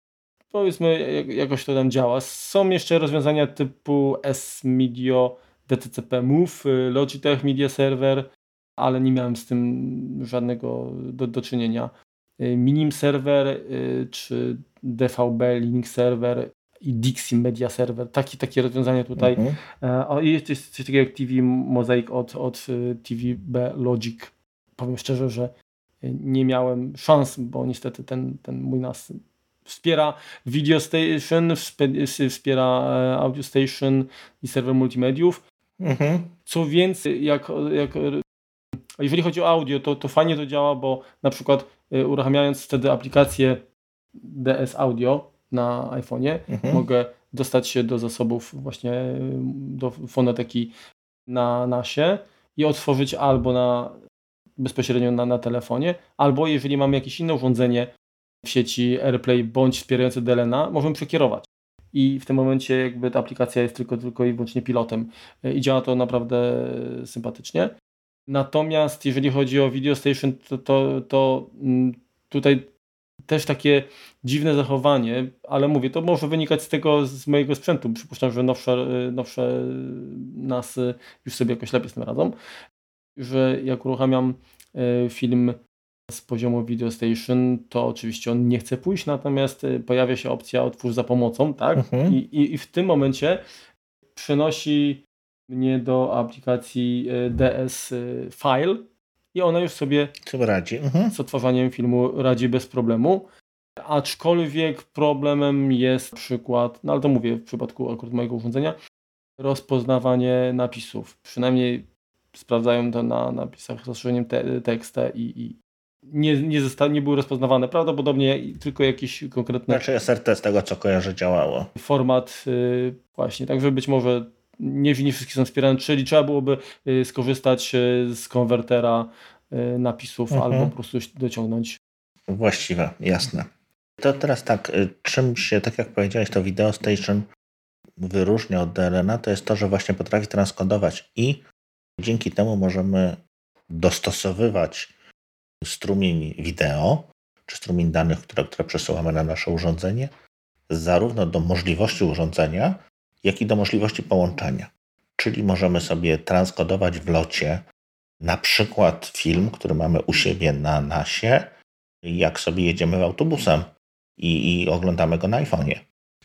powiedzmy, jakoś to tam działa. Są jeszcze rozwiązania typu S-Medio, DTCP Move, e, Logitech Media Server, ale nie miałem z tym żadnego do, do czynienia. E, Minim Server czy DVB Linux Server i Dixie Media Server. Taki, takie rozwiązania tutaj. Mhm. E, o, I jest coś takiego jak TV Mosaic od, od e, TVB Logic. Powiem szczerze, że nie miałem szans, bo niestety ten, ten mój NAS wspiera Video Station, wspiera e, Audio Station i serwer multimediów. Mhm. Co więcej, jak, jak, jeżeli chodzi o audio, to, to fajnie to działa, bo na przykład uruchamiając wtedy aplikację DS Audio, na iPhone'ie. Mhm. Mogę dostać się do zasobów właśnie do fonoteki na nasie i otworzyć albo na bezpośrednio na, na telefonie, albo jeżeli mamy jakieś inne urządzenie w sieci AirPlay bądź wspierające DLNA, możemy przekierować. I w tym momencie jakby ta aplikacja jest tylko, tylko i wyłącznie pilotem i działa to naprawdę sympatycznie. Natomiast jeżeli chodzi o Video Station, to, to, to mm, tutaj też takie dziwne zachowanie, ale mówię, to może wynikać z tego, z mojego sprzętu. Przypuszczam, że nowsze, nowsze nas już sobie jakoś lepiej z tym radzą, że jak uruchamiam e, film z poziomu Video Station, to oczywiście on nie chce pójść, natomiast pojawia się opcja otwórz za pomocą, tak? Mhm. I, i, I w tym momencie przenosi mnie do aplikacji DS File, i ona już sobie radzi. Mhm. z odtwarzaniem filmu radzi bez problemu. Aczkolwiek problemem jest przykład, no ale to mówię w przypadku akurat mojego urządzenia, rozpoznawanie napisów. Przynajmniej sprawdzają to na napisach z zastrzeżeniem te, tekstę i, i nie, nie, zosta- nie były rozpoznawane. Prawdopodobnie tylko jakiś konkretny. Znaczy SRT z tego co kojarzę działało. Format yy, właśnie, także być może nie, nie wszystkie są wspierane, czyli trzeba byłoby yy, skorzystać yy, z konwertera y, napisów mhm. albo po prostu dociągnąć. Właściwe, jasne. To teraz tak, y, czym się, tak jak powiedziałeś, to Video Station wyróżnia od DLNA, to jest to, że właśnie potrafi transkodować i dzięki temu możemy dostosowywać strumień wideo, czy strumień danych, które, które przesyłamy na nasze urządzenie, zarówno do możliwości urządzenia, jak i do możliwości połączenia. Czyli możemy sobie transkodować w locie na przykład film, który mamy u siebie na nasie, jak sobie jedziemy autobusem i, i oglądamy go na iPhone'ie.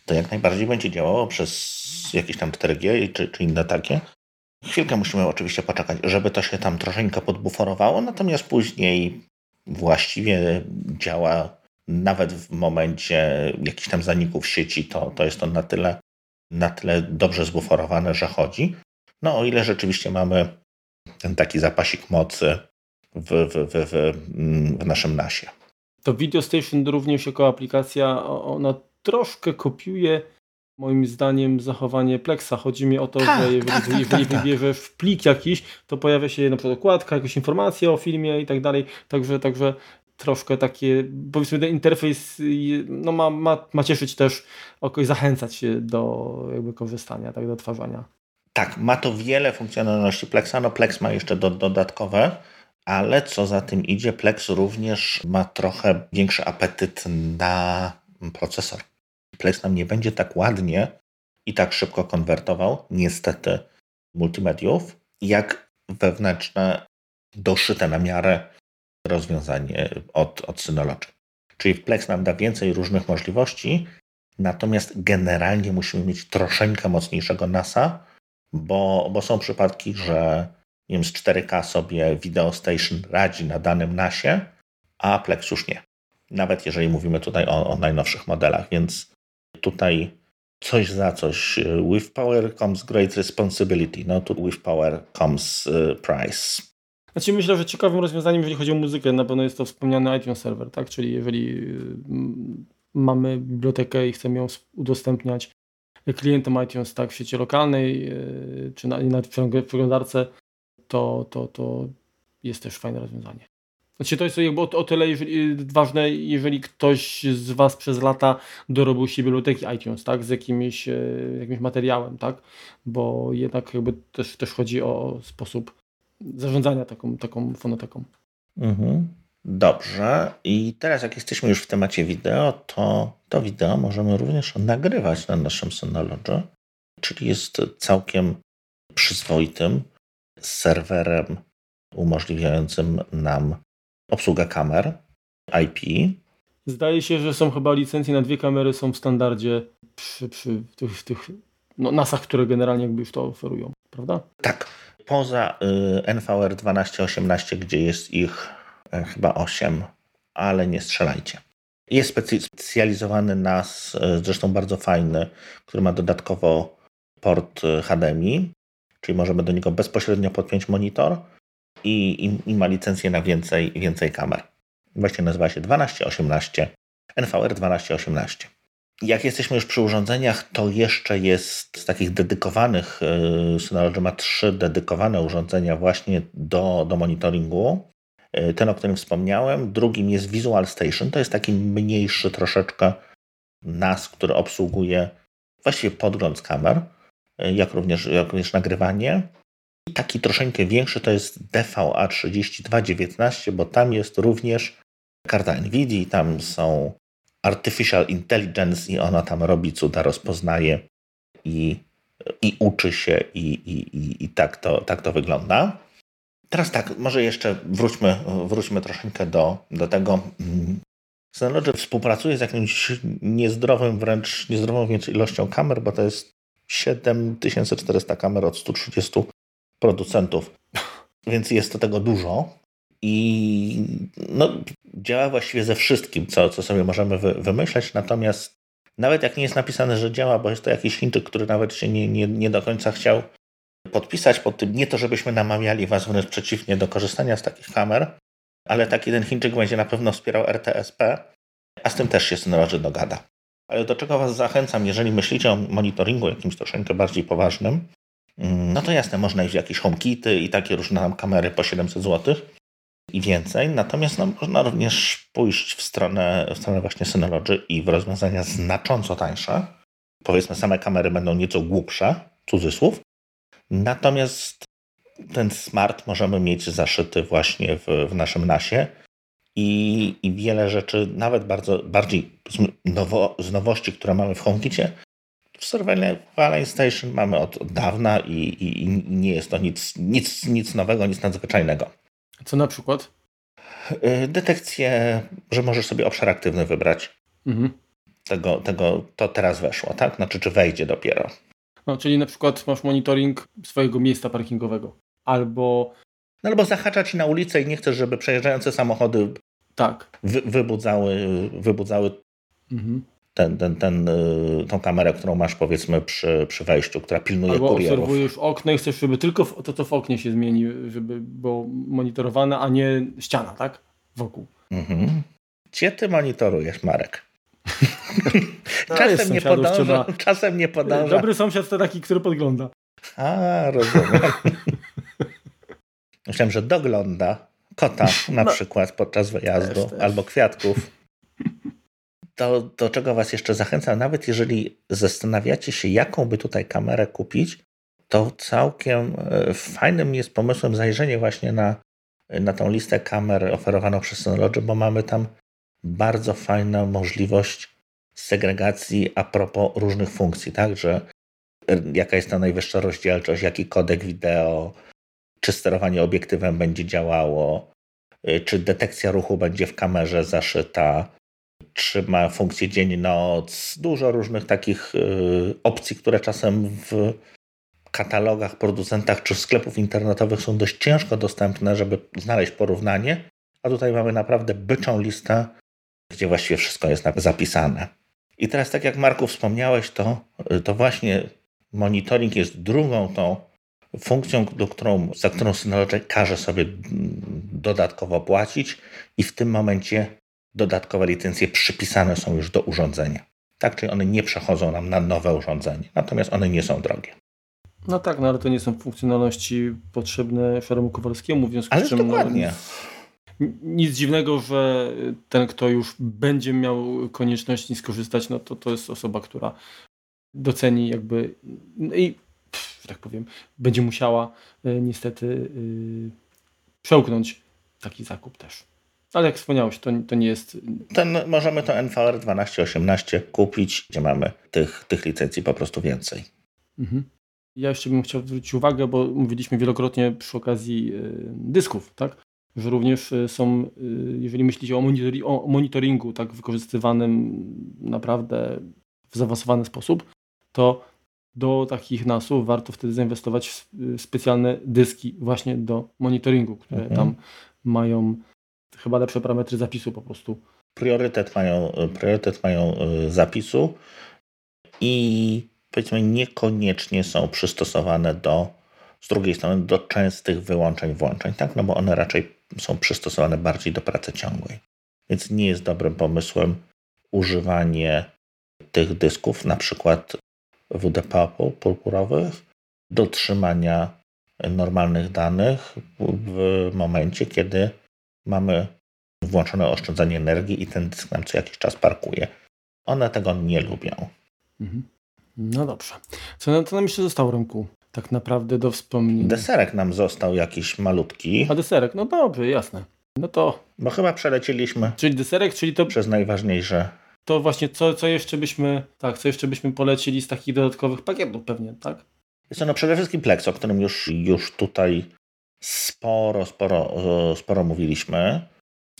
To jak najbardziej będzie działało przez jakieś tam 4G czy, czy inne takie. Chwilkę musimy oczywiście poczekać, żeby to się tam troszeczkę podbuforowało, natomiast później właściwie działa nawet w momencie jakichś tam zaników sieci, to, to jest to na tyle, na tyle dobrze zbuforowane, że chodzi. No o ile rzeczywiście mamy ten taki zapasik mocy w, w, w, w, naszym nasie. To Video Station również jako aplikacja, ona troszkę kopiuje moim zdaniem zachowanie Plexa. Chodzi mi o to, tak, że jeżeli, tak, tak, jeżeli tak, wybierzesz plik jakiś, to pojawia się na przykład okładka, jakaś informacja o filmie i tak dalej. Także, także troszkę takie, powiedzmy ten interfejs no ma, ma, ma cieszyć też, zachęcać się do jakby korzystania, tak, do odtwarzania. Tak, ma to wiele funkcjonalności Plexa. No Plex ma jeszcze do, dodatkowe, ale co za tym idzie, Plex również ma trochę większy apetyt na procesor. Plex nam nie będzie tak ładnie i tak szybko konwertował, niestety, multimediów, jak wewnętrzne, doszyte na miarę rozwiązanie od, od Synology. Czyli Plex nam da więcej różnych możliwości, natomiast generalnie musimy mieć troszeczkę mocniejszego NASA, bo, bo są przypadki, że nie wiem, z 4K sobie Video Station radzi na danym nasie, a Plex już nie. Nawet jeżeli mówimy tutaj o, o najnowszych modelach, więc tutaj coś za coś. With power comes great responsibility. No to with power comes y, price. Znaczy myślę, że ciekawym rozwiązaniem, jeżeli chodzi o muzykę, na pewno jest to wspomniany iTunes Server, tak? Czyli jeżeli y, mamy bibliotekę i chcemy ją udostępniać klientem iTunes tak, w sieci lokalnej y, czy na, na przeglądarce, to, to, to jest też fajne rozwiązanie. Znaczy to jest o, o tyle jeżeli, ważne, jeżeli ktoś z Was przez lata dorobił się biblioteki iTunes, tak, z jakimś, e, jakimś materiałem, tak, bo jednak jakby też, też chodzi o sposób zarządzania taką, taką fonoteką. Mhm. Dobrze. I teraz jak jesteśmy już w temacie wideo, to to wideo możemy również nagrywać na naszym Synology, czyli jest całkiem przyzwoitym serwerem umożliwiającym nam obsługa kamer IP. Zdaje się, że są chyba licencje na dwie kamery są w standardzie przy, przy tych, tych no, NASach, które generalnie jakby już to oferują, prawda? Tak. Poza y, NVR 1218, gdzie jest ich y, chyba 8, ale nie strzelajcie. Jest specjalizowany NAS, y, zresztą bardzo fajny, który ma dodatkowo port y, HDMI, czyli możemy do niego bezpośrednio podpiąć monitor i, i, i ma licencję na więcej, więcej kamer. Właśnie nazywa się 1218, NVR 1218. Jak jesteśmy już przy urządzeniach, to jeszcze jest z takich dedykowanych, y, Synology ma trzy dedykowane urządzenia właśnie do, do monitoringu. Y, ten, o którym wspomniałem. Drugim jest Visual Station. To jest taki mniejszy troszeczkę NAS, który obsługuje właściwie podgląd z kamer, y, jak również, jak również nagrywanie. Taki troszeczkę większy to jest DVA 3219, bo tam jest również karta NVIDIA, tam są Artificial Intelligence i ona tam robi cuda, rozpoznaje i, i uczy się i, i, i, i tak, to, tak to wygląda. Teraz tak, może jeszcze wróćmy, wróćmy troszeczkę do, do tego. Synology współpracuje z jakimś niezdrowym, wręcz niezdrową ilością kamer, bo to jest 7400 kamer od 130 producentów, więc jest to tego dużo. I no, działa właściwie ze wszystkim, co, co sobie możemy wy, wymyśleć, natomiast nawet jak nie jest napisane, że działa, bo jest to jakiś Chińczyk, który nawet się nie, nie, nie do końca chciał podpisać pod tym, nie to żebyśmy namawiali Was wręcz przeciwnie do korzystania z takich kamer, ale taki ten Chińczyk będzie na pewno wspierał RTSP, a z tym też się Synology dogada. Ale do czego Was zachęcam, jeżeli myślicie o monitoringu jakimś troszeczkę bardziej poważnym, mm, no to jasne, można iść w jakieś HomeKity i takie różne tam kamery po 700 zł i więcej, natomiast no, można również pójść w stronę, w stronę właśnie Synology i w rozwiązania znacząco tańsze. Powiedzmy, same kamery będą nieco głupsze, cudzysłów, natomiast ten smart możemy mieć zaszyty właśnie w, w naszym nasie i, i wiele rzeczy, nawet bardzo bardziej z, nowo, z nowości, które mamy w HomeKitie, w Surveillance Station mamy od, od dawna i, i, i, nie jest to nic, nic, nic nowego, nic nadzwyczajnego. Co na przykład? Y, detekcję, że możesz sobie obszar aktywny wybrać. Mhm. Tego, tego to teraz weszło, tak? Znaczy, czy wejdzie dopiero. No, czyli na przykład masz monitoring swojego miejsca parkingowego. Albo. No, albo zahacza ci na ulicę i nie chcesz, żeby przejeżdżające samochody tak. Wy, wybudzały, wybudzały mhm. Ten, ten, ten, y, tą kamerę, którą masz powiedzmy przy, przy wejściu, która pilnuje Albo kurierów. obserwujesz okno i chcesz, żeby tylko to, co w oknie się zmieni, żeby było monitorowane, a nie ściana, tak? Wokół. Mhm. Gdzie ty monitorujesz, Marek? No, czasem, nie podąża, trzeba... czasem nie podąża. Dobry sąsiad to taki, który podgląda. A, rozumiem. Myślałem, że dogląda kota na no. przykład podczas wyjazdu też, też. albo kwiatków. To, do czego Was jeszcze zachęcam, nawet jeżeli zastanawiacie się, jaką by tutaj kamerę kupić, to całkiem e, fajnym jest pomysłem zajrzenie właśnie na, na tą listę kamer oferowaną przez Synology, bo mamy tam bardzo fajną możliwość segregacji a propos różnych funkcji, tak, że e, jaka jest ta najwyższa rozdzielczość, jaki kodek wideo, czy sterowanie obiektywem będzie działało, y, czy detekcja ruchu będzie w kamerze zaszyta, czy ma funkcję dzień-noc. Dużo różnych takich y, opcji, które czasem w katalogach, producentach czy sklepów internetowych są dość ciężko dostępne, żeby znaleźć porównanie. A tutaj mamy naprawdę byczą listę, gdzie właściwie wszystko jest zapisane. I teraz, tak jak Marku wspomniałeś, to, y, to właśnie monitoring jest drugą tą funkcją, do którą, za którą Synology każe sobie dodatkowo płacić i w tym momencie dodatkowe licencje przypisane są już do urządzenia. Tak, czyli one nie przechodzą nam na nowe urządzenie, natomiast one nie są drogie. No tak, no ale to nie są funkcjonalności potrzebne Szeremu Kowalskiemu, w związku ale z czym... No, dokładnie. No, nic dziwnego, że ten, kto już będzie miał konieczność skorzystać, no to to jest osoba, która doceni jakby no i że tak powiem, będzie musiała e, niestety e, przełknąć taki zakup też. Ale jak wspomniałeś, to, to nie jest. Ten, możemy to NVR 1218 kupić, gdzie mamy tych, tych licencji po prostu więcej. Mhm. Ja jeszcze bym chciał zwrócić uwagę, bo mówiliśmy wielokrotnie przy okazji e, dysków, tak? Że również są, jeżeli myślicie o, monitori o monitoringu tak wykorzystywanym naprawdę w zaawansowany sposób, to do takich nasów warto wtedy zainwestować w specjalne dyski właśnie do monitoringu, które mhm. tam mają chyba lepsze parametry zapisu po prostu. Priorytet mają, priorytet mają y, zapisu i powiedzmy niekoniecznie są przystosowane do z drugiej strony do częstych wyłączeń, włączeń, tak? No bo one raczej są przystosowane bardziej do pracy ciągłej. Więc nie jest dobrym pomysłem używanie tych dysków, na przykład WDP purpurowych do trzymania normalnych danych w momencie, kiedy mamy włączone oszczędzanie energii i ten dysk nam co jakiś czas parkuje. One tego nie lubią. Mhm. No dobrze. Co, co nam jeszcze zostało, rynku? Tak naprawdę do wspomnienia. Deserek nam został jakiś malutki. A deserek, no dobrze, jasne. No to. Bo chyba przelecieliśmy. Czyli deserek, czyli to. Przez najważniejsze to właśnie co, co jeszcze byśmy, tak, co jeszcze byśmy polecili z takich dodatkowych pakietów pewnie, tak? Jest to no przede wszystkim Plex, o którym już, już tutaj sporo, sporo, sporo mówiliśmy.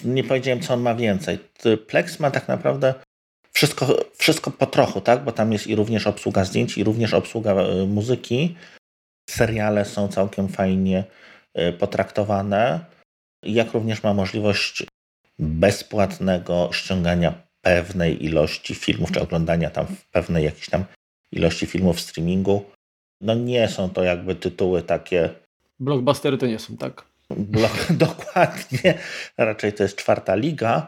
Nie powiedziałem, co on ma więcej. Plex ma tak naprawdę wszystko, wszystko po trochu, tak? Bo tam jest i również obsługa zdjęć, i również obsługa e, muzyki. Seriale są całkiem fajnie e, potraktowane. jak również ma możliwość bezpłatnego ściągania pewnej ilości filmów, czy oglądania tam pewnej jakiejś tam ilości filmów w streamingu. No nie są to jakby tytuły takie. Blockbustery to nie są, tak? Blok, dokładnie. Raczej to jest czwarta liga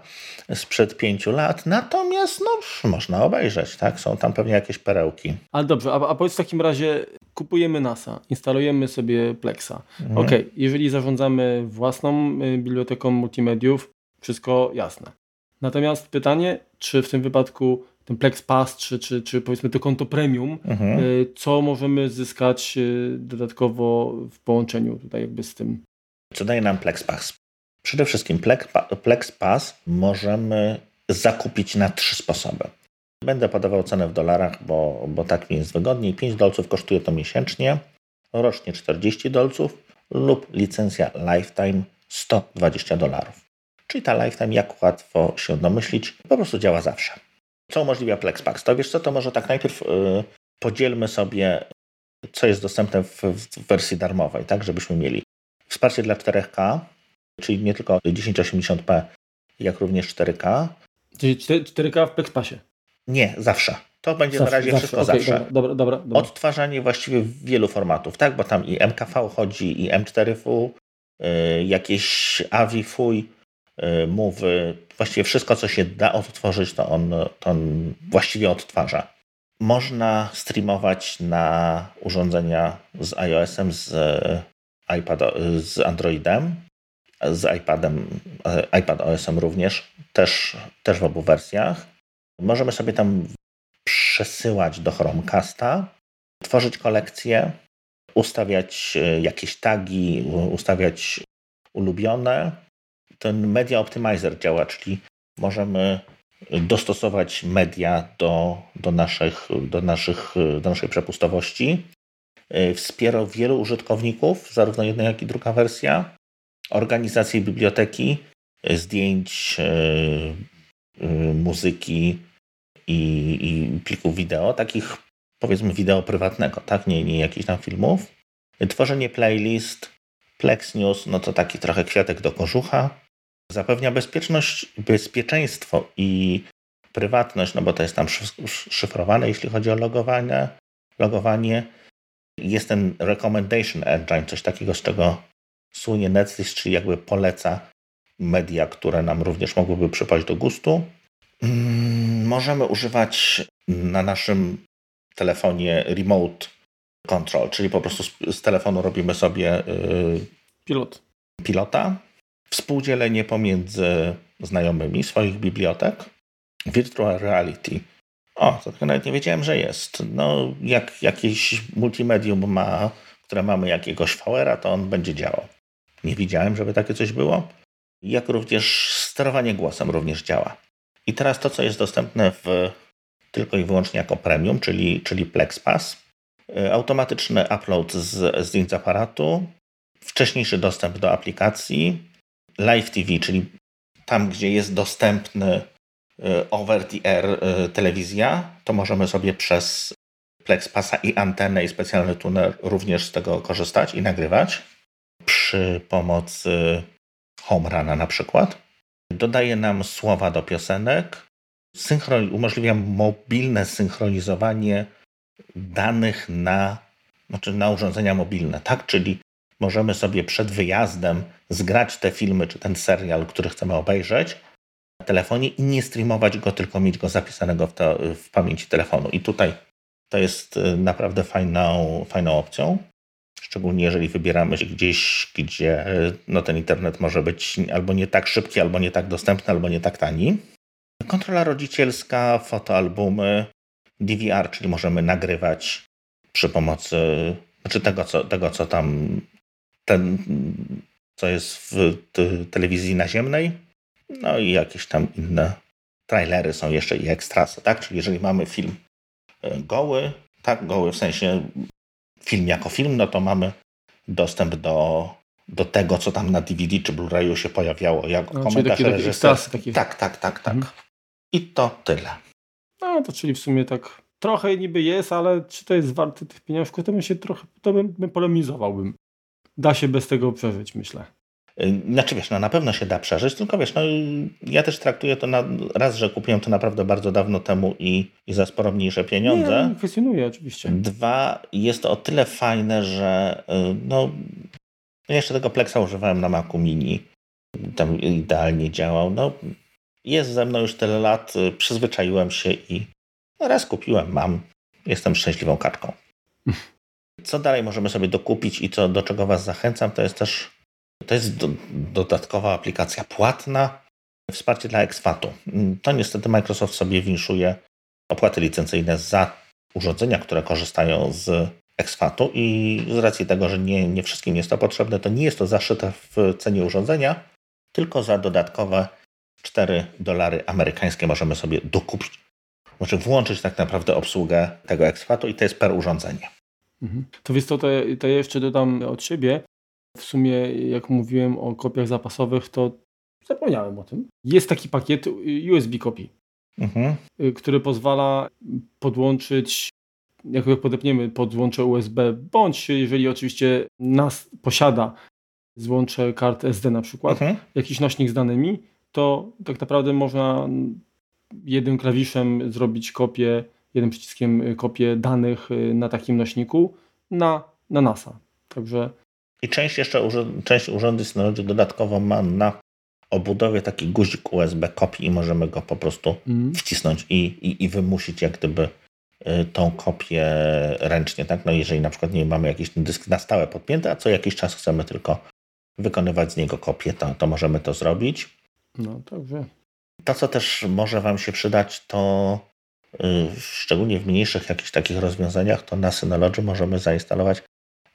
sprzed pięciu lat. Natomiast no, można obejrzeć, tak? Są tam pewnie jakieś perełki. Ale dobrze, a, a powiedz w takim razie, kupujemy NASA, instalujemy sobie Plexa. Mhm. Ok, jeżeli zarządzamy własną y, biblioteką multimediów, wszystko jasne. Natomiast pytanie, czy w tym wypadku ten Plex Pass, czy, czy, czy powiedzmy to konto premium, mhm. Y, co możemy zyskać y, dodatkowo w połączeniu tutaj jakby z tym? Co daje nam Plex Pass? Przede wszystkim Plex Pass możemy zakupić na trzy sposoby. Będę podawał cenę w dolarach, bo, bo tak mi jest wygodniej. 5 dolców kosztuje to miesięcznie, rocznie 40 dolców lub licencja Lifetime 120 dolarów. Czyli ta Lifetime, jak łatwo się domyślić, po prostu działa zawsze. Co umożliwia FlexPack? To wiesz co, to może tak najpierw yy, podzielmy sobie, co jest dostępne w, w wersji darmowej, tak, żebyśmy mieli wsparcie dla 4K, czyli nie tylko 1080p, jak również 4K. Czyli 4K w FlexPassie? Nie, zawsze. To będzie zawsze, na razie zawsze. wszystko okay, zawsze. Dobra, dobra, dobra, Odtwarzanie właściwie wielu formatów, tak? Bo tam i MKV chodzi, i M4V, yy, jakieś AVI, FUI, mowy, właściwie wszystko, co się da odtworzyć, to on, to on właściwie odtwarza. Można streamować na urządzenia z iOS-em, z, iPad, z Androidem, z iPadem, iPad OS-em również, też, też w obu wersjach. Możemy sobie tam przesyłać do Chromecasta, tworzyć kolekcje, ustawiać e, jakieś tagi, ustawiać ulubione. Ten Media Optimizer działa, czyli możemy dostosować media do, do, naszych, do, naszych, do naszej przepustowości. E, wspiera wielu użytkowników, zarówno jedna, jak i druga wersja. Organizację biblioteki, e, zdjęć, muzyki, i, i plików wideo, takich powiedzmy wideo prywatnego, tak? Nie, nie jakichś tam filmów. Tworzenie playlist, Plex News, no to taki trochę kwiatek do kożucha. Zapewnia bezpieczność, bezpieczeństwo i prywatność, no bo to jest tam szyfrowane, jeśli chodzi o logowanie. logowanie. Jest ten recommendation engine, coś takiego, z czego słynie Netflix, czyli jakby poleca media, które nam również mogłyby przypaść do gustu. Mm, możemy używać na naszym telefonie remote control, czyli po prostu z, telefonu robimy sobie y, pilot. pilota. Współdzielenie pomiędzy znajomymi swoich bibliotek. Virtual reality. O, to nawet nie wiedziałem, że jest. No, jak jakieś multimedium ma, które mamy jakiegoś VR-a, to on będzie działał. Nie widziałem, żeby takie coś było. Jak również sterowanie głosem również działa. I teraz to, co jest dostępne w, tylko i wyłącznie jako premium, czyli, czyli PlexPass. Y, automatyczny upload z zdjęć z aparatu, wcześniejszy dostęp do aplikacji, Live TV, czyli tam, gdzie jest dostępny y, over the air y, telewizja, to możemy sobie przez PlexPassa i antenę i specjalny tuner również z tego korzystać i nagrywać przy pomocy HomeRana na przykład. Dodaje nam słowa do piosenek, umożliwia mobilne synchronizowanie danych na, znaczy na urządzenia mobilne, tak? Czyli możemy sobie przed wyjazdem zgrać te filmy czy ten serial, który chcemy obejrzeć na telefonie i nie streamować go, tylko mieć go zapisanego w, to, w pamięci telefonu. I tutaj to jest y, naprawdę fajną, fajną opcją. Szczególnie jeżeli wybieramy się gdzieś, gdzie no, ten internet może być albo nie tak szybki, albo nie tak dostępny, albo nie tak tani. Kontrola rodzicielska, fotoalbumy, DVR, czyli możemy nagrywać przy pomocy znaczy tego, co, tego, co tam ten, co jest w telewizji naziemnej. No i jakieś tam inne trailery są jeszcze i ekstrasy, tak? Czyli jeżeli mamy film e, goły, tak, goły w sensie film jako film, no to mamy dostęp do, do tego, co tam na DVD czy Blu-rayu się pojawiało, jak no, reżyserski. Takie... Tak, tak, tak, tak. Mhm. I to tyle. No to czyli w sumie tak trochę niby jest, ale czy to jest warte tych pieniążków, to bym się trochę, to bym, bym polemizowałbym. Da się bez tego przeżyć, myślę. Znaczy wiesz, no na pewno się da przeżyć, tylko wiesz, no ja też traktuję to na, raz, że kupiłem to naprawdę bardzo dawno temu i, i za sporo mniejsze pieniądze. Nie, nie kwestionuję oczywiście. Dwa, jest to o tyle fajne, że no jeszcze tego Plexa używałem na Macu Mini. Tam idealnie działał. No jest ze mną już tyle lat, przyzwyczaiłem się i raz kupiłem, mam. Jestem szczęśliwą kaczką. Co dalej możemy sobie dokupić i co, do czego Was zachęcam, to jest też to jest do, dodatkowa aplikacja płatna, wsparcie dla Exfatu. To niestety Microsoft sobie winszuje opłaty licencyjne za urządzenia, które korzystają z Exfatu i z racji tego, że nie, nie wszystkim jest to potrzebne, to nie jest to zaszyte w cenie urządzenia, tylko za dodatkowe 4 dolary amerykańskie możemy sobie dokupić, znaczy włączyć tak naprawdę obsługę tego Exfatu i to jest per urządzenie. Mhm. To więc to, to ja jeszcze dodam od siebie. W sumie, jak mówiłem o kopiach zapasowych, to zapomniałem o tym. Jest taki pakiet USB kopii, mhm. Y, który pozwala podłączyć, jak podepniemy podłącze USB, bądź jeżeli oczywiście nas posiada złącze kart SD na przykład, mhm. jakiś nośnik z danymi, to tak naprawdę można jednym klawiszem zrobić kopię, jednym przyciskiem kopię danych y, na takim nośniku na, na NASA. Także i część jeszcze część urządzeń Synology dodatkowo ma na obudowie taki guzik USB kopii i możemy go po prostu mm. wcisnąć i, i, i wymusić jak gdyby y, tą kopię ręcznie, tak? No jeżeli na przykład nie mamy jakiś dysk na stałe podpięty, a co jakiś czas chcemy tylko wykonywać z niego kopię, to, to możemy to zrobić. No, także. To, co też może Wam się przydać, to szczególnie w mniejszych jakichś takich rozwiązaniach, to na Synology możemy zainstalować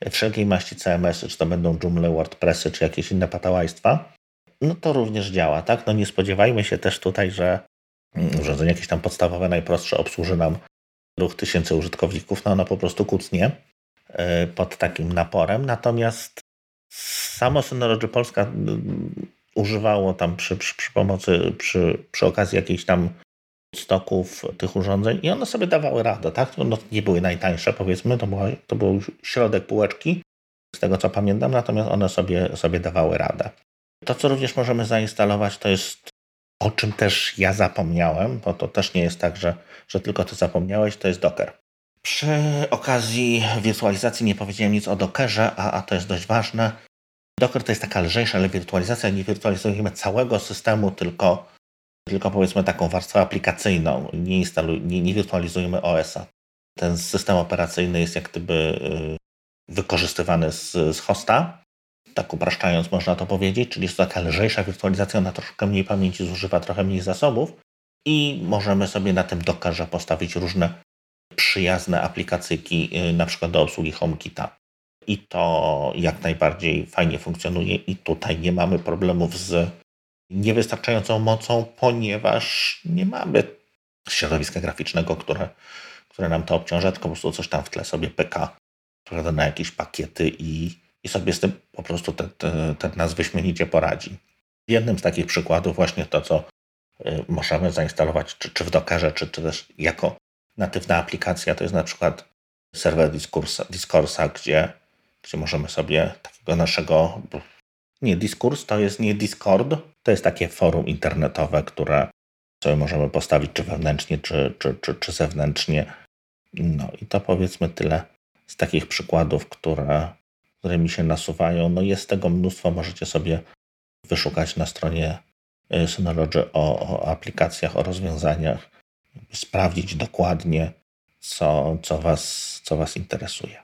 wszelkiej maści CMS-y, czy to będą Joomla, WordPressy, czy jakieś inne patałajstwa, no to również działa, tak? No nie spodziewajmy się też tutaj, że mm, urządzenie jakieś tam podstawowe, najprostsze obsłuży nam ruch tysięcy użytkowników, no ono po prostu kucnie e, pod takim naporem, natomiast samo Synology Polska mm, używało tam przy, przy, przy pomocy, przy, przy okazji jakiejś tam stoków tych urządzeń i one sobie dawały radę, tak? No, nie były najtańsze, powiedzmy, to, była, to był środek półeczki, z tego co pamiętam, natomiast one sobie, sobie dawały radę. To, co również możemy zainstalować, to jest o czym też ja zapomniałem, bo to też nie jest tak, że, że tylko ty zapomniałeś, to jest Docker. Przy okazji wirtualizacji nie powiedziałem nic o Dockerze, a, a to jest dość ważne. Docker to jest taka lżejsza ale wirtualizacja. Nie wirtualizujemy całego systemu, tylko tylko powiedzmy taką warstwę aplikacyjną. Nie, instaluj, nie, nie wirtualizujemy OS-a. Ten system operacyjny jest jak gdyby y, wykorzystywany z, z hosta, tak upraszczając można to powiedzieć, czyli jest to taka lżejsza wirtualizacja, ona troszkę mniej pamięci zużywa, trochę mniej zasobów i możemy sobie na tym Dockerze postawić różne przyjazne aplikacyjki, y, na przykład do obsługi HomeKita. I to jak najbardziej fajnie funkcjonuje i tutaj nie mamy problemów z niewystarczającą mocą, ponieważ nie mamy środowiska graficznego, które, które nam to obciąża, tylko po prostu coś tam w tle sobie pyka prawda, na jakieś pakiety i, i sobie z tym po prostu ten, ten, nas wyśmienicie poradzi. Jednym z takich przykładów właśnie to, co y, możemy zainstalować czy, czy w Dockerze, czy, czy też jako natywna aplikacja, to jest na przykład serwer Discoursa, Discoursa gdzie, gdzie możemy sobie takiego naszego nie, dyskurs to jest nie Discord, to jest takie forum internetowe, które sobie możemy postawić czy wewnętrznie, czy, czy, czy, czy zewnętrznie. No i to powiedzmy tyle z takich przykładów, które, które mi się nasuwają. No jest tego mnóstwo, możecie sobie wyszukać na stronie y, Synology o, o aplikacjach, o rozwiązaniach, sprawdzić dokładnie, co, co, was, co Was interesuje.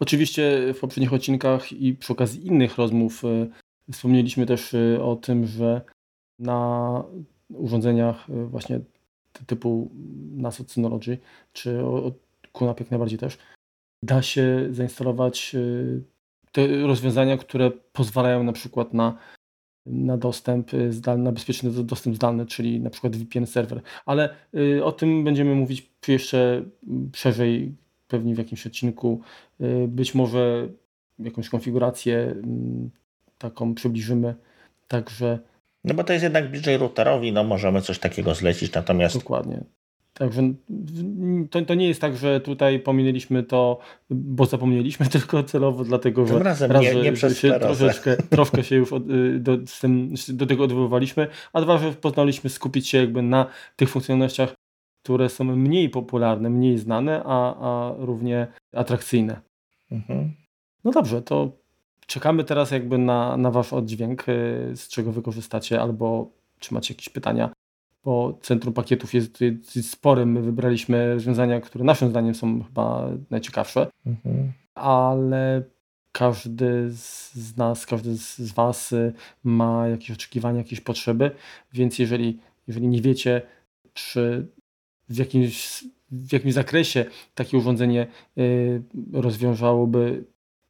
Oczywiście w poprzednich odcinkach i przy okazji innych rozmów y, Wspomnieliśmy też y, o tym, że na urządzeniach y, właśnie typu NASA Synology, czy QNAP jak najbardziej też, da się zainstalować y, te rozwiązania, które pozwalają na przykład na, na dostęp zdalny, na bezpieczny dostęp zdalny, czyli na przykład VPN serwer. Ale o tym będziemy mówić jeszcze szerzej, pewnie w jakimś odcinku. Być może jakąś konfigurację taką przybliżymy. Także. No bo to jest jednak bliżej routerowi, no możemy coś takiego zlecić, natomiast. Dokładnie. Także to, to nie jest tak, że tutaj pominęliśmy to, bo zapomnieliśmy, tylko celowo dlatego, że razem raz, nie, nie że się troszeczkę, troszkę się już od, y, do, tym, do tego odwoływaliśmy, a dwa, że poznaliśmy skupić się jakby na tych funkcjonalnościach, które są mniej popularne, mniej znane, a, a równie atrakcyjne. Mhm. No dobrze, to czekamy teraz jakby na, na wasz oddźwięk, y, z czego wykorzystacie, albo czy macie jakieś pytania bo centrum pakietów jest, jest sporym. My wybraliśmy rozwiązania, które naszym zdaniem są chyba najciekawsze, mhm. ale każdy z nas, każdy z Was y, ma jakieś oczekiwania, jakieś potrzeby, więc jeżeli, jeżeli nie wiecie, czy w jakimś, w jakimś zakresie takie urządzenie y, rozwiązałoby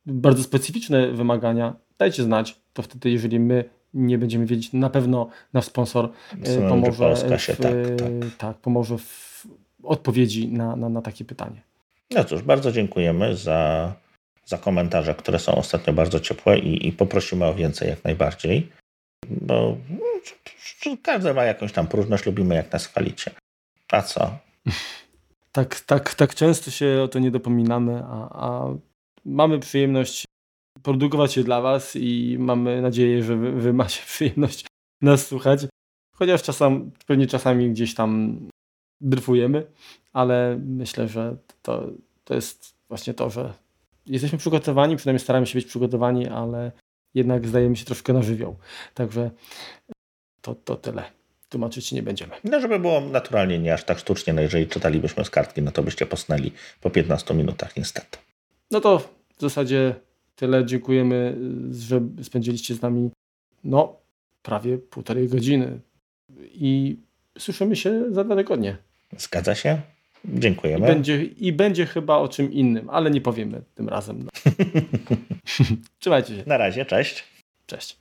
bardzo specyficzne wymagania, dajcie znać, to wtedy jeżeli my nie będziemy wiedzieć. Na pewno nasz sponsor e, pomoże, się, w, tak, tak. tak, pomoże w odpowiedzi na, na, na takie pytanie. No cóż, bardzo dziękujemy za, za komentarze, które są ostatnio bardzo ciepłe i, i poprosimy o więcej jak najbardziej, bo no, każdy ma jakąś tam próżność, lubimy jak nas chwalicie. A co? Tak, tak, tak często się o to nie dopominamy, a, a mamy przyjemność produkować je dla Was i mamy nadzieję, że wy, wy macie przyjemność nas słuchać. Chociaż czasem, pewnie czasami gdzieś tam dryfujemy, ale myślę, że to, to jest właśnie to, że jesteśmy przygotowani, przynajmniej staramy się być przygotowani, ale jednak zdajemy się troszkę na żywioł. Także to, to tyle. Tłumaczyć nie będziemy. No, żeby było naturalnie, nie aż tak sztucznie, no jeżeli czytalibyśmy z kartki, no to byście posnęli po 15 minutach niestety. No to w zasadzie Tyle dziękujemy, że spędziliście z nami no, prawie półtorej godziny. I słyszymy się za dwa tygodnie. Zgadza się. Dziękujemy. I będzie, I będzie chyba o czym innym, ale nie powiemy tym razem. No. Trzymajcie się. Na razie, cześć. Cześć.